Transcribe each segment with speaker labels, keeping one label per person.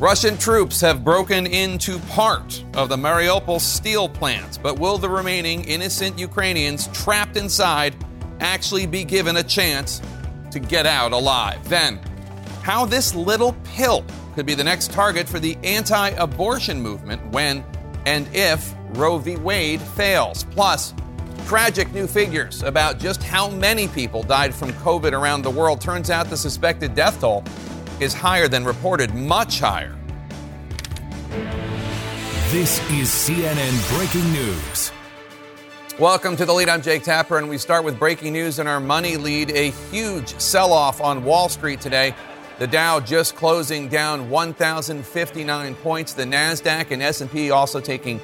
Speaker 1: Russian troops have broken into part of the Mariupol steel plant, but will the remaining innocent Ukrainians trapped inside actually be given a chance to get out alive? Then, how this little pill could be the next target for the anti abortion movement when and if Roe v. Wade fails. Plus, tragic new figures about just how many people died from COVID around the world. Turns out the suspected death toll is higher than reported, much higher.
Speaker 2: This is CNN Breaking News.
Speaker 1: Welcome to the lead. I'm Jake Tapper, and we start with breaking news in our money lead. A huge sell off on Wall Street today. The Dow just closing down 1,059 points. The Nasdaq and S&P also taking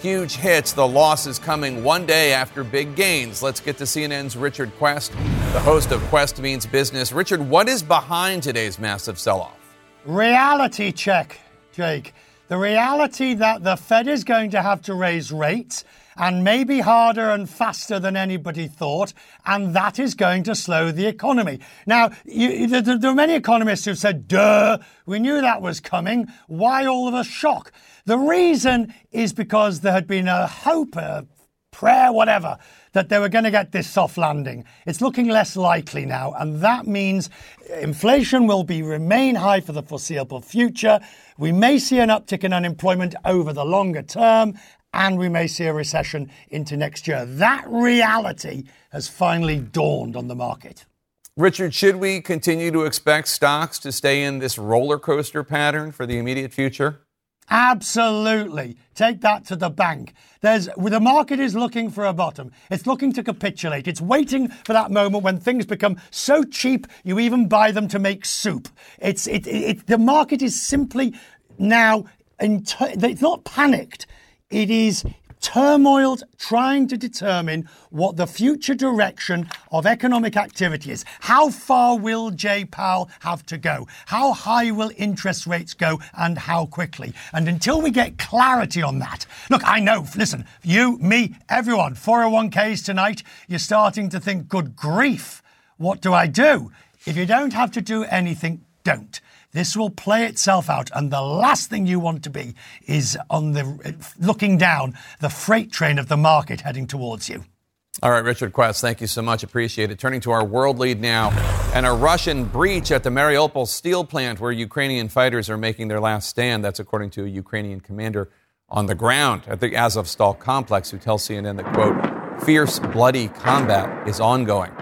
Speaker 1: huge hits. The losses coming one day after big gains. Let's get to CNN's Richard Quest, the host of Quest Means Business. Richard, what is behind today's massive sell-off?
Speaker 3: Reality check, Jake. The reality that the Fed is going to have to raise rates and maybe harder and faster than anybody thought, and that is going to slow the economy. Now, you, there, there are many economists who've said, duh, we knew that was coming. Why all of a shock? The reason is because there had been a hope, a prayer, whatever, that they were going to get this soft landing. It's looking less likely now, and that means inflation will be remain high for the foreseeable future. We may see an uptick in unemployment over the longer term, and we may see a recession into next year. That reality has finally dawned on the market.
Speaker 1: Richard, should we continue to expect stocks to stay in this roller coaster pattern for the immediate future?
Speaker 3: Absolutely. Take that to the bank. There's the market is looking for a bottom. It's looking to capitulate. It's waiting for that moment when things become so cheap you even buy them to make soup. It's it, it, the market is simply now it's not panicked. It is turmoiled, trying to determine what the future direction of economic activity is. How far will Jay Powell have to go? How high will interest rates go and how quickly? And until we get clarity on that, look, I know, listen, you, me, everyone, 401ks tonight, you're starting to think, good grief, what do I do? If you don't have to do anything, don't. This will play itself out, and the last thing you want to be is on the looking down the freight train of the market heading towards you.
Speaker 1: All right, Richard Quest, thank you so much. Appreciate it. Turning to our world lead now, and a Russian breach at the Mariupol steel plant where Ukrainian fighters are making their last stand. That's according to a Ukrainian commander on the ground at the Azovstal complex who tells CNN that, quote, fierce, bloody combat is ongoing.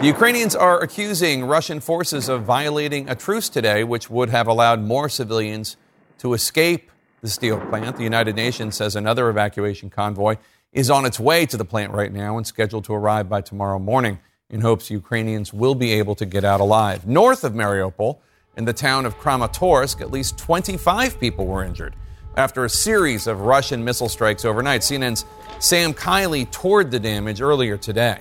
Speaker 1: The Ukrainians are accusing Russian forces of violating a truce today, which would have allowed more civilians to escape the steel plant. The United Nations says another evacuation convoy is on its way to the plant right now and scheduled to arrive by tomorrow morning in hopes Ukrainians will be able to get out alive. North of Mariupol, in the town of Kramatorsk, at least 25 people were injured after a series of Russian missile strikes overnight. CNN's Sam Kiley toured the damage earlier today.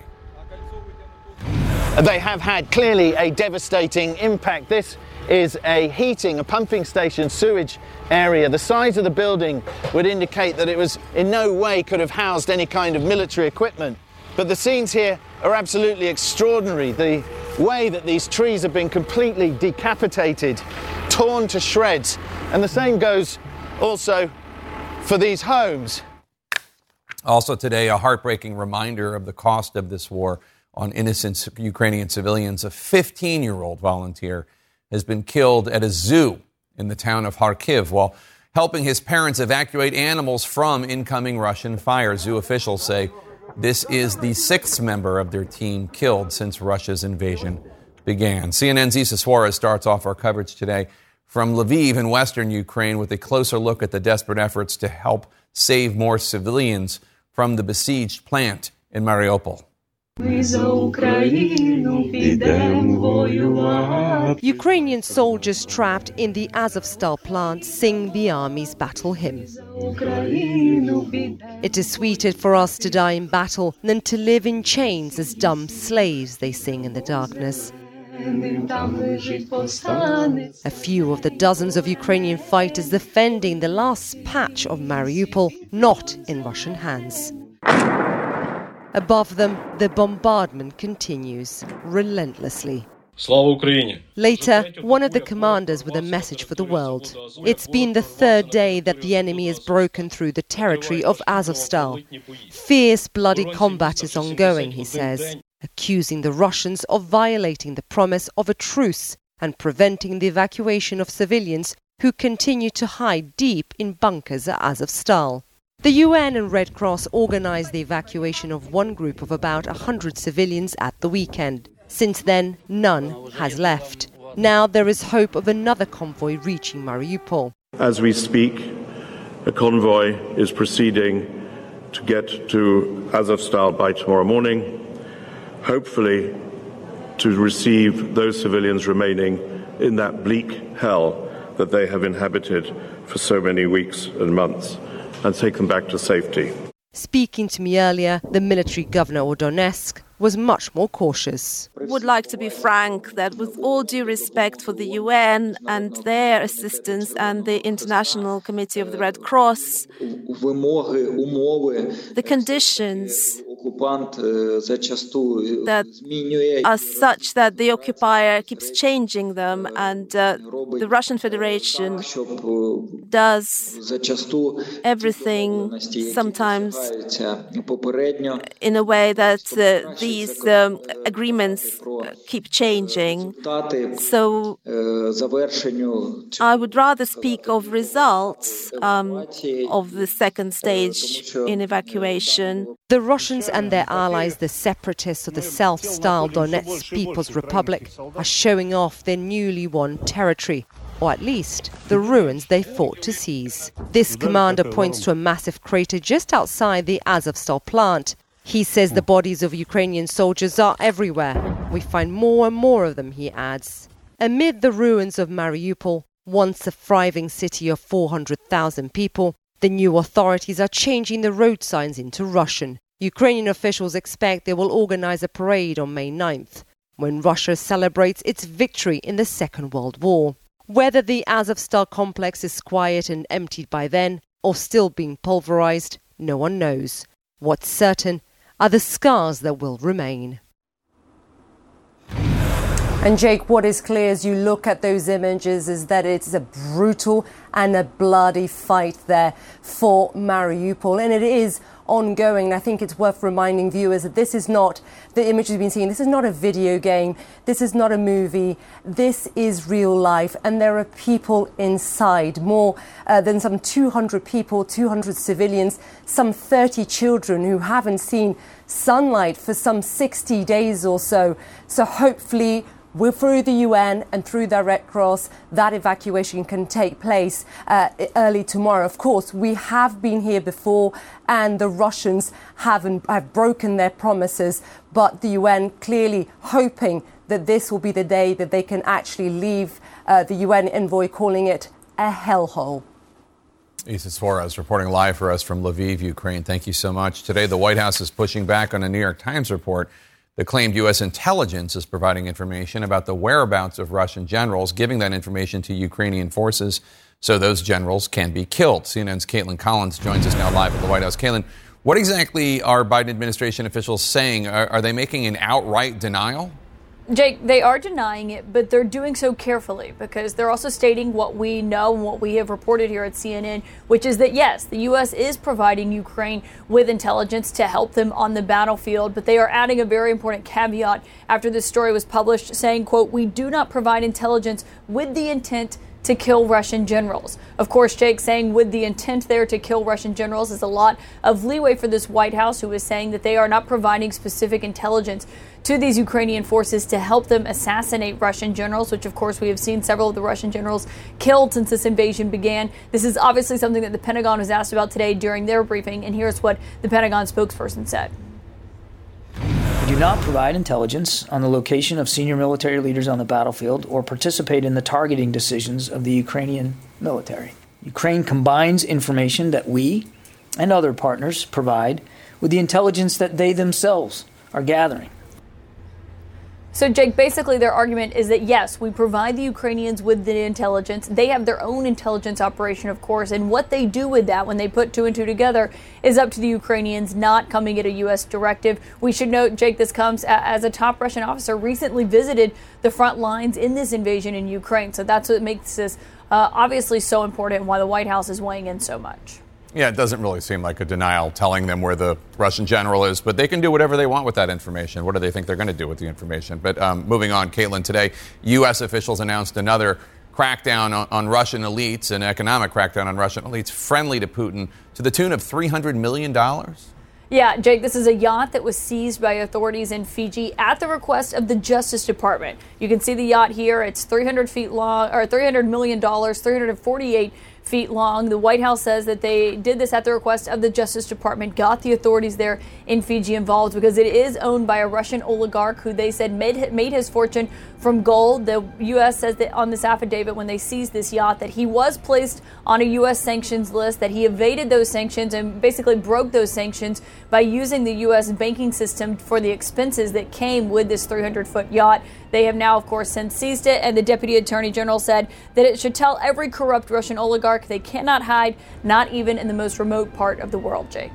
Speaker 4: They have had clearly a devastating impact. This is a heating, a pumping station sewage area. The size of the building would indicate that it was in no way could have housed any kind of military equipment. But the scenes here are absolutely extraordinary. The way that these trees have been completely decapitated, torn to shreds. And the same goes also for these homes.
Speaker 1: Also, today, a heartbreaking reminder of the cost of this war on innocent Ukrainian civilians. A 15 year old volunteer has been killed at a zoo in the town of Kharkiv while helping his parents evacuate animals from incoming Russian fire. Zoo officials say this is the sixth member of their team killed since Russia's invasion began. CNN's Isa Soares starts off our coverage today from Lviv in western Ukraine with a closer look at the desperate efforts to help save more civilians from the besieged plant in Mariupol.
Speaker 5: Ukrainian soldiers trapped in the Azovstal plant sing the army's battle hymn. It is sweeter for us to die in battle than to live in chains as dumb slaves, they sing in the darkness. A few of the dozens of Ukrainian fighters defending the last patch of Mariupol not in Russian hands. Above them, the bombardment continues relentlessly. Later, one of the commanders with a message for the world. It's been the third day that the enemy has broken through the territory of Azovstal. Fierce, bloody combat is ongoing, he says, accusing the Russians of violating the promise of a truce and preventing the evacuation of civilians who continue to hide deep in bunkers at Azovstal. The UN and Red Cross organized the evacuation of one group of about 100 civilians at the weekend. Since then, none has left. Now there is hope of another convoy reaching Mariupol.
Speaker 6: As we speak, a convoy is proceeding to get to Azovstal by tomorrow morning, hopefully to receive those civilians remaining in that bleak hell that they have inhabited for so many weeks and months and take them back to safety.
Speaker 5: Speaking to me earlier, the military governor of Donetsk was much more cautious.
Speaker 7: Would like to be frank that, with all due respect for the UN and their assistance and the International Committee of the Red Cross, the conditions that are such that the occupier keeps changing them, and uh, the Russian Federation does everything sometimes in a way that uh, these um, agreements keep changing. So I would rather speak of results um, of the second stage in evacuation.
Speaker 5: The Russians and their allies, the separatists of the self styled Donetsk People's Republic, are showing off their newly won territory. Or at least the ruins they fought to seize. This commander points to a massive crater just outside the Azovstal plant. He says the bodies of Ukrainian soldiers are everywhere. We find more and more of them, he adds. Amid the ruins of Mariupol, once a thriving city of 400,000 people, the new authorities are changing the road signs into Russian. Ukrainian officials expect they will organize a parade on May 9th, when Russia celebrates its victory in the Second World War. Whether the Azovstal complex is quiet and emptied by then, or still being pulverized, no one knows. What's certain are the scars that will remain. And Jake, what is clear as you look at those images is that it's a brutal and a bloody fight there for Mariupol. And it is ongoing. And I think it's worth reminding viewers that this is not the images we've been seeing. This is not a video game. This is not a movie. This is real life. And there are people inside, more uh, than some 200 people, 200 civilians, some 30 children who haven't seen sunlight for some 60 days or so. So hopefully, through the UN and through the Red Cross, that evacuation can take place uh, early tomorrow. Of course, we have been here before, and the Russians haven't have broken their promises, but the UN clearly hoping that this will be the day that they can actually leave uh, the UN envoy calling it a hellhole.
Speaker 1: Isa Soares reporting live for us from Lviv, Ukraine. Thank you so much. Today, the White House is pushing back on a New York Times report that claimed U.S. intelligence is providing information about the whereabouts of Russian generals, giving that information to Ukrainian forces so those generals can be killed. CNN's Kaitlan Collins joins us now live at the White House. Kaitlan, what exactly are Biden administration officials saying? Are, are they making an outright denial?
Speaker 8: Jake, they are denying it, but they're doing so carefully because they're also stating what we know and what we have reported here at CNN, which is that yes, the U.S. is providing Ukraine with intelligence to help them on the battlefield, but they are adding a very important caveat after this story was published saying, quote, we do not provide intelligence with the intent to kill Russian generals. Of course, Jake saying with the intent there to kill Russian generals is a lot of leeway for this White House, who is saying that they are not providing specific intelligence to these Ukrainian forces to help them assassinate Russian generals, which of course we have seen several of the Russian generals killed since this invasion began. This is obviously something that the Pentagon was asked about today during their briefing, and here's what the Pentagon spokesperson said.
Speaker 9: Do not provide intelligence on the location of senior military leaders on the battlefield or participate in the targeting decisions of the Ukrainian military. Ukraine combines information that we and other partners provide with the intelligence that they themselves are gathering.
Speaker 8: So, Jake, basically their argument is that yes, we provide the Ukrainians with the intelligence. They have their own intelligence operation, of course, and what they do with that when they put two and two together is up to the Ukrainians, not coming at a U.S. directive. We should note, Jake, this comes as a top Russian officer recently visited the front lines in this invasion in Ukraine. So that's what makes this uh, obviously so important and why the White House is weighing in so much.
Speaker 1: Yeah, it doesn't really seem like a denial telling them where the Russian general is, but they can do whatever they want with that information. What do they think they're going to do with the information? But um, moving on, Kaitlan, today, U.S. officials announced another crackdown on, on, Russian elites, an economic crackdown on Russian elites friendly to Putin, to the tune of $300 million.
Speaker 8: Yeah, Jake, this is a yacht that was seized by authorities in Fiji at the request of the Justice Department. You can see the yacht here. It's 300 feet long, or 300 million dollars, 348 feet long. The White House says that they did this at the request of the Justice Department, got the authorities there in Fiji involved because it is owned by a Russian oligarch who they said made, made his fortune from gold. The U.S. says that on this affidavit when they seized this yacht that he was placed on a U.S. sanctions list, that he evaded those sanctions and basically broke those sanctions by using the U.S. banking system for the expenses that came with this 300 foot yacht. They have now, of course, since seized it, and the Deputy Attorney General said that it should tell every corrupt Russian oligarch they cannot hide, not even in the most remote part of the world, Jake.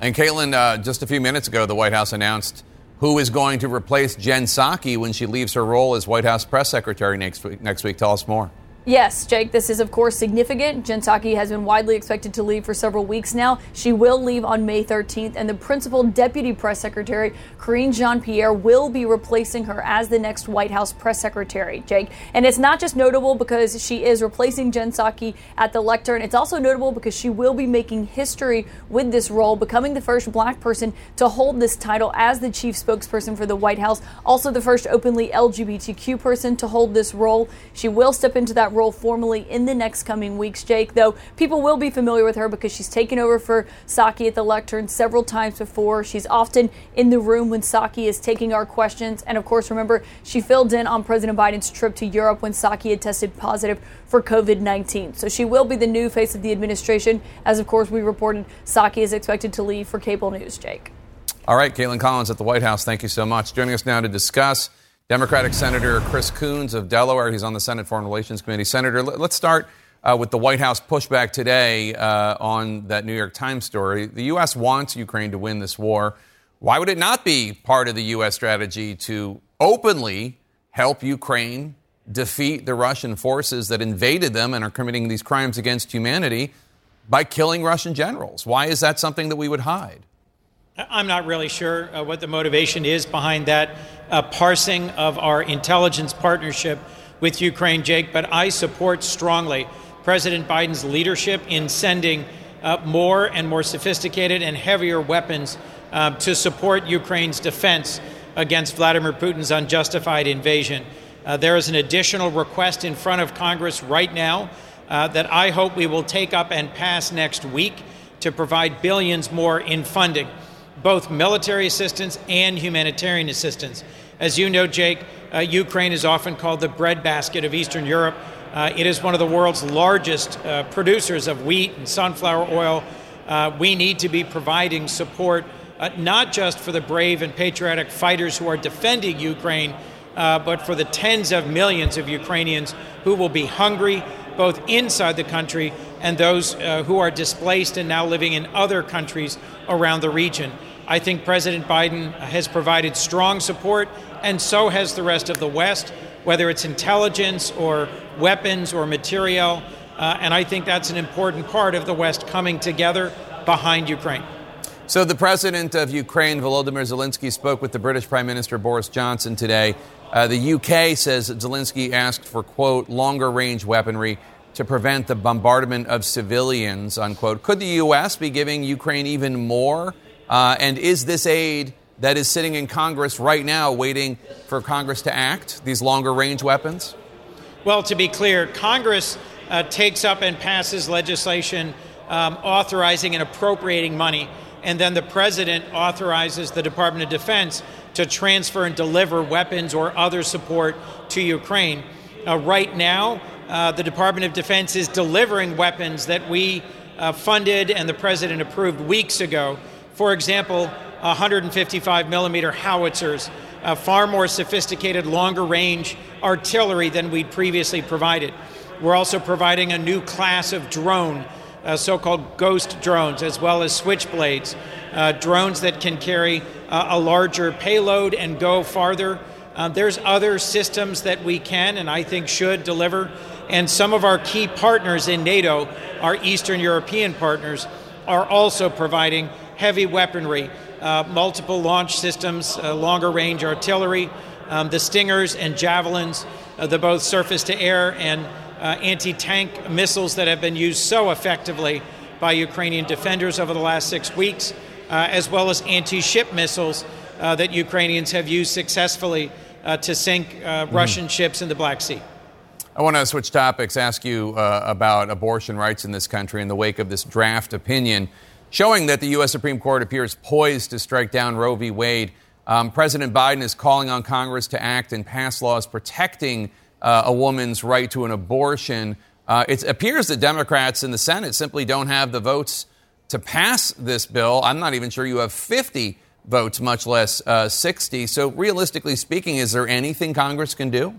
Speaker 1: And Kaitlan, uh, just a few minutes ago, the White House announced who is going to replace Jen Psaki when she leaves her role as White House press secretary next week. Next week, tell us more.
Speaker 8: Yes, Jake, this is of course significant. Jen Psaki has been widely expected to leave for several weeks now. She will leave on May 13th, and the principal deputy press secretary, Karine Jean Pierre, will be replacing her as the next White House press secretary, Jake. And it's not just notable because she is replacing Jen Psaki at the lectern, it's also notable because she will be making history with this role, becoming the first black person to hold this title as the chief spokesperson for the White House, also the first openly LGBTQ person to hold this role. She will step into that role formally in the next coming weeks, Jake, though people will be familiar with her because she's taken over for Psaki at the lectern several times before. She's often in the room when Psaki is taking our questions. And of course, remember, she filled in on President Biden's trip to Europe when Psaki had tested positive for COVID 19. So she will be the new face of the administration, as of course we reported Psaki is expected to leave for cable news, Jake.
Speaker 1: All right, Kaitlan Collins at the White House, thank you so much. Joining us now to discuss Democratic Senator Chris Coons of Delaware. He's on the Senate Foreign Relations Committee. Senator, let's start uh, with the White House pushback today uh, on that New York Times story. The U.S. wants Ukraine to win this war. Why would it not be part of the U.S. strategy to openly help Ukraine defeat the Russian forces that invaded them and are committing these crimes against humanity by killing Russian generals? Why is that something that we would hide?
Speaker 10: I'm not really sure uh, what the motivation is behind that uh, parsing of our intelligence partnership with Ukraine, Jake, but I support strongly President Biden's leadership in sending uh, more and more sophisticated and heavier weapons uh, to support Ukraine's defense against Vladimir Putin's unjustified invasion. Uh, there is an additional request in front of Congress right now uh, that I hope we will take up and pass next week to provide billions more in funding both military assistance and humanitarian assistance. As you know, Jake, uh, Ukraine is often called the breadbasket of Eastern Europe. Uh, it is one of the world's largest uh, producers of wheat and sunflower oil. Uh, we need to be providing support uh, not just for the brave and patriotic fighters who are defending Ukraine, uh, but for the tens of millions of Ukrainians who will be hungry both inside the country and those who are displaced and now living in other countries around the region. I think President Biden has provided strong support, and so has the rest of the West, whether it's intelligence or weapons or material. Uh, and I think that's an important part of the West coming together behind Ukraine.
Speaker 1: So, the president of Ukraine, Volodymyr Zelensky, spoke with the British Prime Minister Boris Johnson today. Uh, the UK says Zelensky asked for, quote, longer range weaponry to prevent the bombardment of civilians, unquote. Could the U.S. be giving Ukraine even more uh, and is this aid that is sitting in Congress right now waiting for Congress to act, these longer range weapons?
Speaker 10: Well, to be clear, Congress uh, takes up and passes legislation um, authorizing and appropriating money and then the president authorizes the Department of Defense to transfer and deliver weapons or other support to Ukraine. Uh, right now, uh, the Department of Defense is delivering weapons that we uh, funded and the president approved weeks ago. For example, 155 millimeter howitzers, far more sophisticated, longer range artillery than we'd previously provided. We're also providing a new class of drone, uh, so called ghost drones, as well as switchblades, uh, drones that can carry uh, a larger payload and go farther. Uh, there's other systems that we can and I think should deliver. And some of our key partners in NATO, our Eastern European partners, are also providing heavy weaponry, uh, multiple launch systems, uh, longer range artillery, um, the Stingers and Javelins, the both surface to air and anti tank missiles that have been used so effectively by Ukrainian defenders over the last six weeks, uh, as well as anti ship missiles uh, that Ukrainians have used successfully uh, to sink mm-hmm. Russian ships in the Black Sea.
Speaker 1: I want to switch topics, ask you uh, about abortion rights in this country in the wake of this draft opinion showing that the U.S. Supreme Court appears poised to strike down Roe v. Wade. Um, President Biden is calling on Congress to act and pass laws protecting uh, a woman's right to an abortion. Uh, it appears that Democrats in the Senate simply don't have the votes to pass this bill. I'm not even sure you have 50 votes, much less uh, 60. So, realistically speaking, is there anything Congress can do?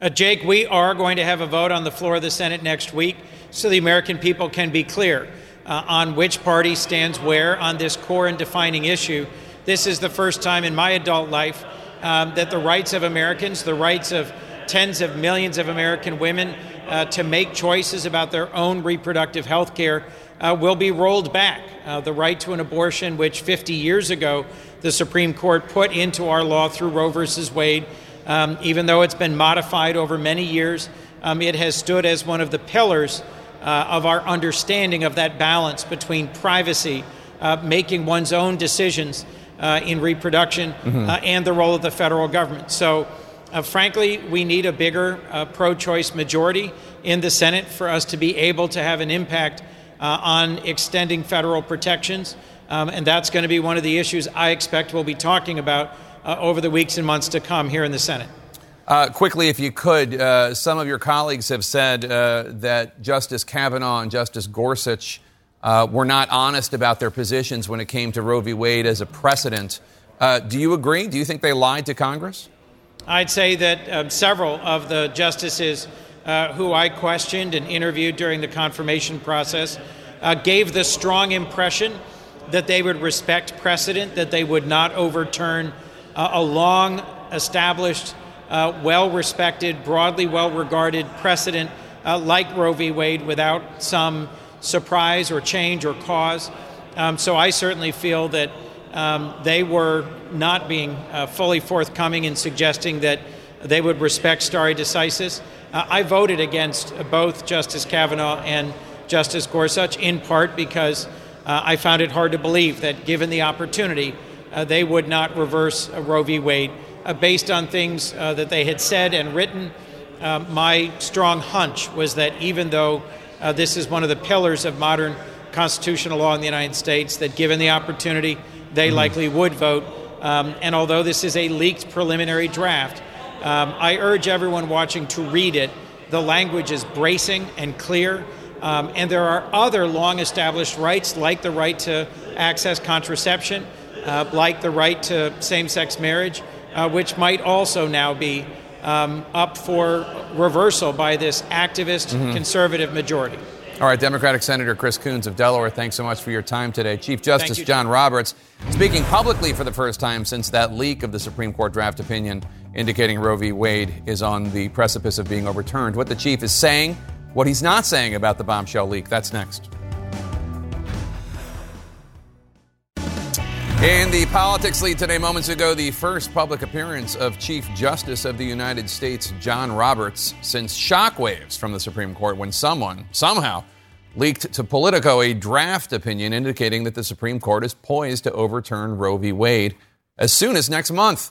Speaker 10: Uh, Jake, we are going to have a vote on the floor of the Senate next week so the American people can be clear uh, on which party stands where on this core and defining issue. This is the first time in my adult life um, that the rights of Americans, the rights of tens of millions of American women uh, to make choices about their own reproductive health care uh, will be rolled back. Uh, the right to an abortion, which 50 years ago the Supreme Court put into our law through Roe versus Wade, um, even though it's been modified over many years, um, it has stood as one of the pillars uh, of our understanding of that balance between privacy, uh, making one's own decisions uh, in reproduction, mm-hmm. and the role of the federal government. So, uh, frankly, we need a bigger uh, pro choice majority in the Senate for us to be able to have an impact uh, on extending federal protections. Um, and that's going to be one of the issues I expect we'll be talking about uh, over the weeks and months to come here in the Senate.
Speaker 1: Uh, quickly, if you could, uh, some of your colleagues have said that Justice Kavanaugh and Justice Gorsuch were not honest about their positions when it came to Roe v. Wade as a precedent. do you agree? Do you think they lied to Congress?
Speaker 10: I'd say that uh, several of the justices uh, who I questioned and interviewed during the confirmation process uh, gave the strong impression that they would respect precedent, that they would not overturn uh, a long established, uh, well respected, broadly well regarded precedent uh, like Roe v. Wade without some surprise or change or cause. Um, so I certainly feel that um, they were not being uh, fully forthcoming in suggesting that they would respect stare decisis. Uh, I voted against both Justice Kavanaugh and Justice Gorsuch in part because uh, I found it hard to believe that, given the opportunity, uh, they would not reverse Roe v. Wade uh, based on things uh, that they had said and written. my strong hunch was that even though this is one of the pillars of modern constitutional law in the United States, that given the opportunity, they mm-hmm. likely would vote. Um, and although this is a leaked preliminary draft, um, I urge everyone watching to read it. The language is bracing and clear. Um, and there are other long established rights, like the right to access contraception, uh, like the right to same sex marriage, uh, which might also now be um, up for reversal by this activist mm-hmm. conservative majority.
Speaker 1: All right, Democratic Senator Chris Coons of Delaware, thanks so much for your time today. Chief Justice you, John Roberts speaking publicly for the first time since that leak of the Supreme Court draft opinion indicating Roe v. Wade is on the precipice of being overturned. What the chief is saying, what he's not saying about the bombshell leak, that's next. In the politics lead today, moments ago, the first public appearance of Chief Justice of the United States, John Roberts, since shockwaves from the Supreme Court when someone, somehow, leaked to Politico a draft opinion indicating that the Supreme Court is poised to overturn Roe v. Wade as soon as next month.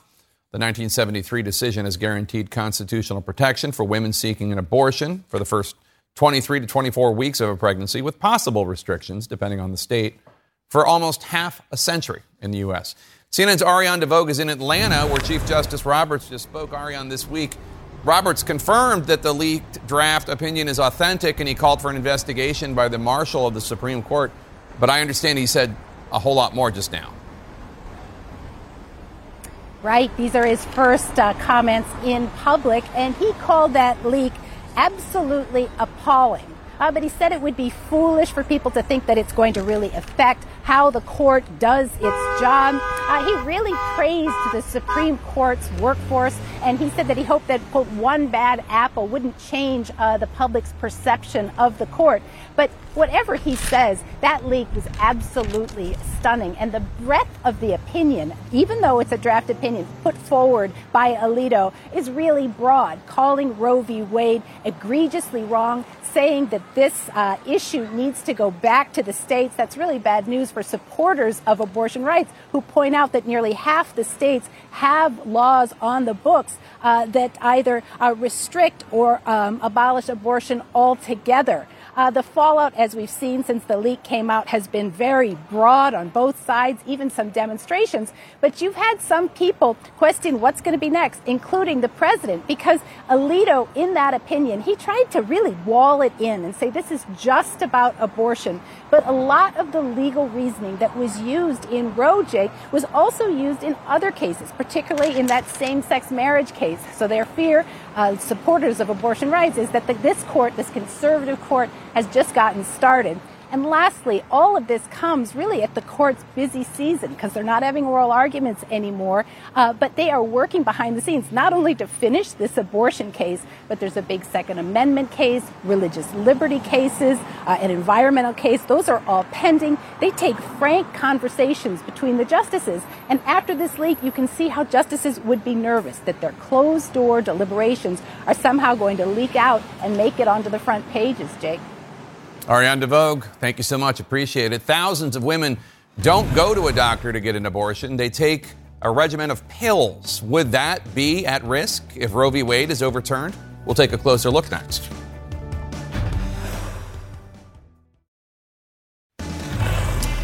Speaker 1: The 1973 decision has guaranteed constitutional protection for women seeking an abortion for the first 23 to 24 weeks of a pregnancy, with possible restrictions depending on the state. For almost half a century in the U.S. CNN's Ariane de Vogue is in Atlanta, where Chief Justice Roberts just spoke. Ariane, this week, Roberts confirmed that the leaked draft opinion is authentic, and he called for an investigation by the marshal of the Supreme Court. But I understand he said a whole lot more just now.
Speaker 11: Right. These are his first uh, comments in public, and he called that leak absolutely appalling. Uh, but he said it would be foolish for people to think that it's going to really affect how the court does its job. Uh, he really praised the Supreme Court's workforce, and he said that he hoped that, quote, one bad apple wouldn't change uh, the public's perception of the court. But whatever he says, that leak was absolutely stunning. And the breadth of the opinion, even though it's a draft opinion put forward by Alito, is really broad, calling Roe v. Wade egregiously wrong, saying that this uh, issue needs to go back to the states. That's really bad news for supporters of abortion rights, who point out that nearly half the states have laws on the books uh, that either uh, restrict or um, abolish abortion altogether. Uh, the fallout, as we've seen since the leak came out, has been very broad on both sides, even some demonstrations. But you've had some people question what's going to be next, including the president, because Alito, in that opinion, he tried to really wall it in and say this is just about abortion. But a lot of the legal reasoning that was used in Roe, Jake, was also used in other cases, particularly in that same sex marriage case. So their fear, uh, supporters of abortion rights, is that the, this court, this conservative court, has just gotten started. And lastly, all of this comes really at the court's busy season because they're not having oral arguments anymore, uh, but they are working behind the scenes not only to finish this abortion case, but there's a big Second Amendment case, religious liberty cases, uh, an environmental case. Those are all pending. They take frank conversations between the justices. And after this leak, you can see how justices would be nervous that their closed door deliberations are somehow going to leak out and make it onto the front pages, Jake.
Speaker 1: Ariane de Vogue, thank you so much. Appreciate it. Thousands of women don't go to a doctor to get an abortion. They take a regimen of pills. Would that be at risk if Roe v. Wade is overturned? We'll take a closer look next.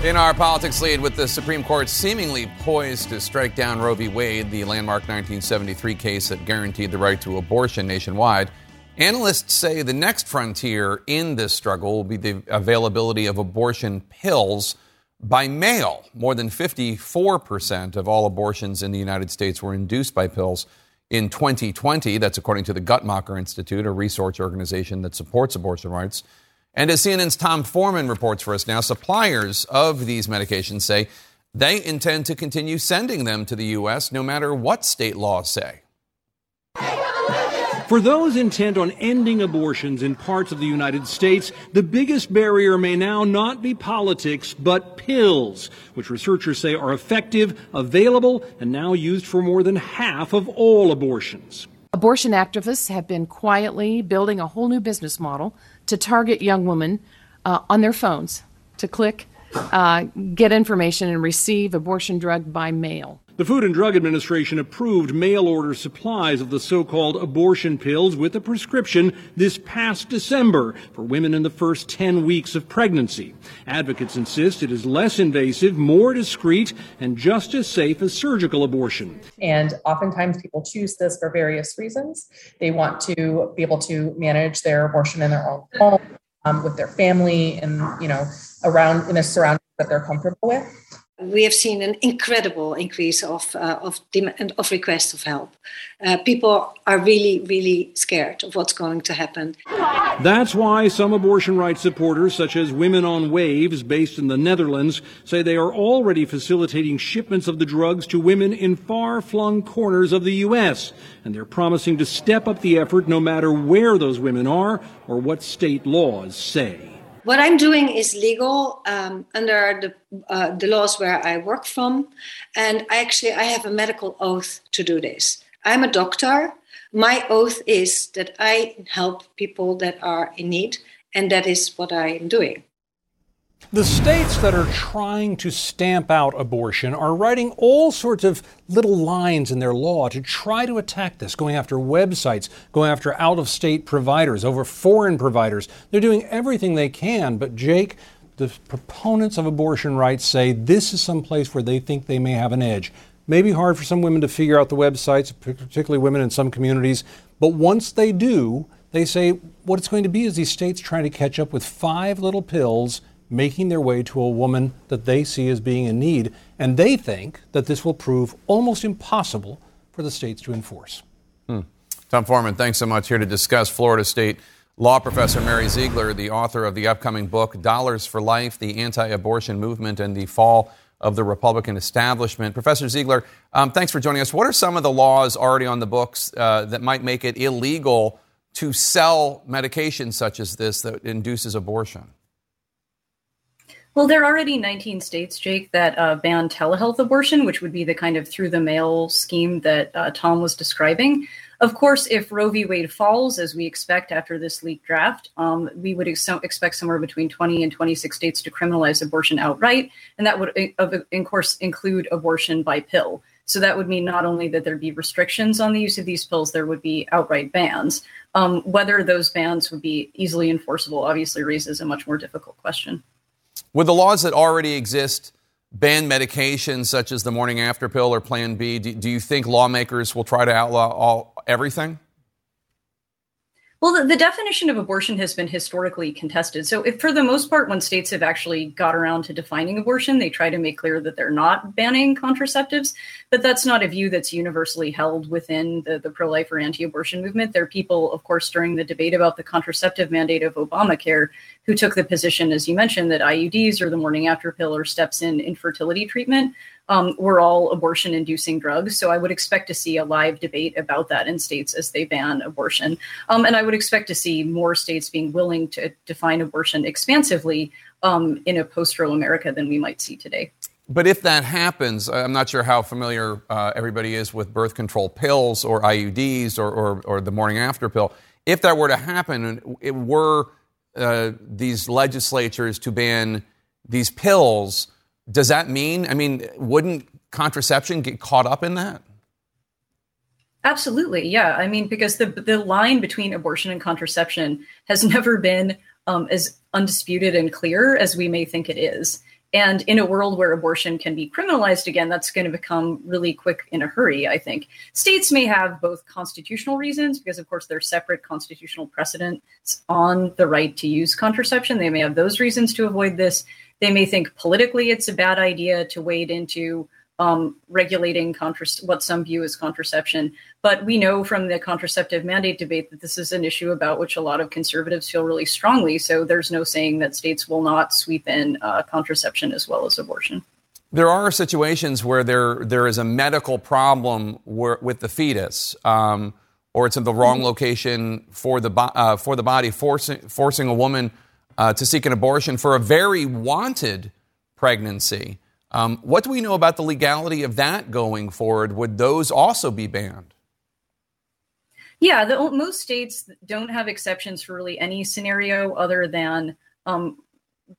Speaker 1: In our politics lead, with the Supreme Court seemingly poised to strike down Roe v. Wade, the landmark 1973 case that guaranteed the right to abortion nationwide, Analysts say the next frontier in this struggle will be the availability of abortion pills by mail. More than 54% of all abortions in the United States were induced by pills in 2020. That's according to the Guttmacher Institute, a research organization that supports abortion rights. And as CNN's Tom Foreman reports for us now, suppliers of these medications say they intend to continue sending them to the U.S. no matter what state laws say.
Speaker 12: For those intent on ending abortions in parts of the United States, the biggest barrier may now not be politics, but pills, which researchers say are effective, available, and now used for more than half of all abortions.
Speaker 13: Abortion activists have been quietly building a whole new business model to target young women uh, on their phones to click, uh, get information, and receive abortion drug by mail.
Speaker 12: The Food and Drug Administration approved mail order supplies of the so called abortion pills with a prescription this past December for women in the first 10 weeks of pregnancy. Advocates insist it is less invasive, more discreet, and just as safe as surgical abortion.
Speaker 14: And oftentimes people choose this for various reasons. They want to be able to manage their abortion in their own home. Um, with their family and you know around in a surrounding that they're comfortable with
Speaker 15: we have seen an incredible increase of uh, of demand of requests of help. Uh, people are really, really scared of what's going to happen.
Speaker 12: That's why some abortion rights supporters, such as Women on Waves, based in the Netherlands, say they are already facilitating shipments of the drugs to women in far-flung corners of the U.S. And they're promising to step up the effort, no matter where those women are or what state laws say.
Speaker 15: What I'm doing is legal um, under the, uh, the laws where I work from, and I actually I have a medical oath to do this. I'm a doctor. My oath is that I help people that are in need, and that is what I am doing.
Speaker 12: The states that are trying to stamp out abortion are writing all sorts of little lines in their law to try to attack this, going after websites, going after out of state providers, over foreign providers. They're doing everything they can, but Jake, the proponents of abortion rights say this is some place where they think they may have an edge. Maybe hard for some women to figure out the websites, particularly women in some communities. But once they do, they say what it's going to be is these states trying to catch up with five little pills making their way to a woman that they see as being in need. And they think that this will prove almost impossible for the states to enforce.
Speaker 1: Hmm. Tom Foreman, thanks so much here to discuss Florida State law professor Mary Ziegler, the author of the upcoming book, Dollars for Life The Anti Abortion Movement and the Fall of the Republican Establishment. Professor Ziegler, um, thanks for joining us. What are some of the laws already on the books uh, that might make it illegal to sell medication such as this that induces abortion?
Speaker 16: Well, there are already 19 states, Jake, that uh, ban telehealth abortion, which would be the kind of through the mail scheme that uh, Tom was describing. Of course, if Roe v. Wade falls, as we expect after this leaked draft, um, we would ex- expect somewhere between 20 and 26 states to criminalize abortion outright. And that would, of course, include abortion by pill. So that would mean not only that there'd be restrictions on the use of these pills, there would be outright bans. Um, whether those bans would be easily enforceable obviously raises a much more difficult question.
Speaker 1: With the laws that already exist ban medications such as the morning after pill or Plan B, do, do you think lawmakers will try to outlaw all, everything?
Speaker 16: Well, the, the, definition of abortion has been historically contested. So, if for the most part, when states have actually got around to defining abortion, they try to make clear that they're not banning contraceptives. But that's not a view that's universally held within the, the pro life or anti abortion movement. There are people, of course, during the debate about the contraceptive mandate of Obamacare who took the position, as you mentioned, that IUDs or the morning after pill or steps in infertility treatment um, were all abortion inducing drugs. So I would expect to see a live debate about that in states as they ban abortion. Um, and I would expect to see more states being willing to define abortion expansively um, in a post Roe America than we might see today.
Speaker 1: But if that happens, I'm not sure how familiar uh, everybody is with birth control pills or IUDs or, or, or, the morning after pill. If that were to happen, it were uh, these legislatures to ban these pills, does that mean, I mean, wouldn't contraception get caught up in that?
Speaker 16: Absolutely, yeah. I mean, because the the line between abortion and contraception has never been um, as undisputed and clear as we may think it is. And in a world where abortion can be criminalized again, that's going to become really quick in a hurry, I think. States may have both constitutional reasons, because of course there's separate constitutional precedents on the right to use contraception. They may have those reasons to avoid this. They may think politically it's a bad idea to wade into um, regulating contra- what some view as contraception. But we know from the contraceptive mandate debate that this is an issue about which a lot of conservatives feel really strongly. So there's no saying that states will not sweep in uh, contraception as well as abortion.
Speaker 1: There are situations where there there is a medical problem where, with the fetus, um, or it's in the wrong mm-hmm. location for the uh, for the body, forcing forcing a woman uh, to seek an abortion for a very wanted pregnancy. Um, what do we know about the legality of that going forward? Would those also be banned?
Speaker 16: Yeah, the, most states don't have exceptions for really any scenario other than um,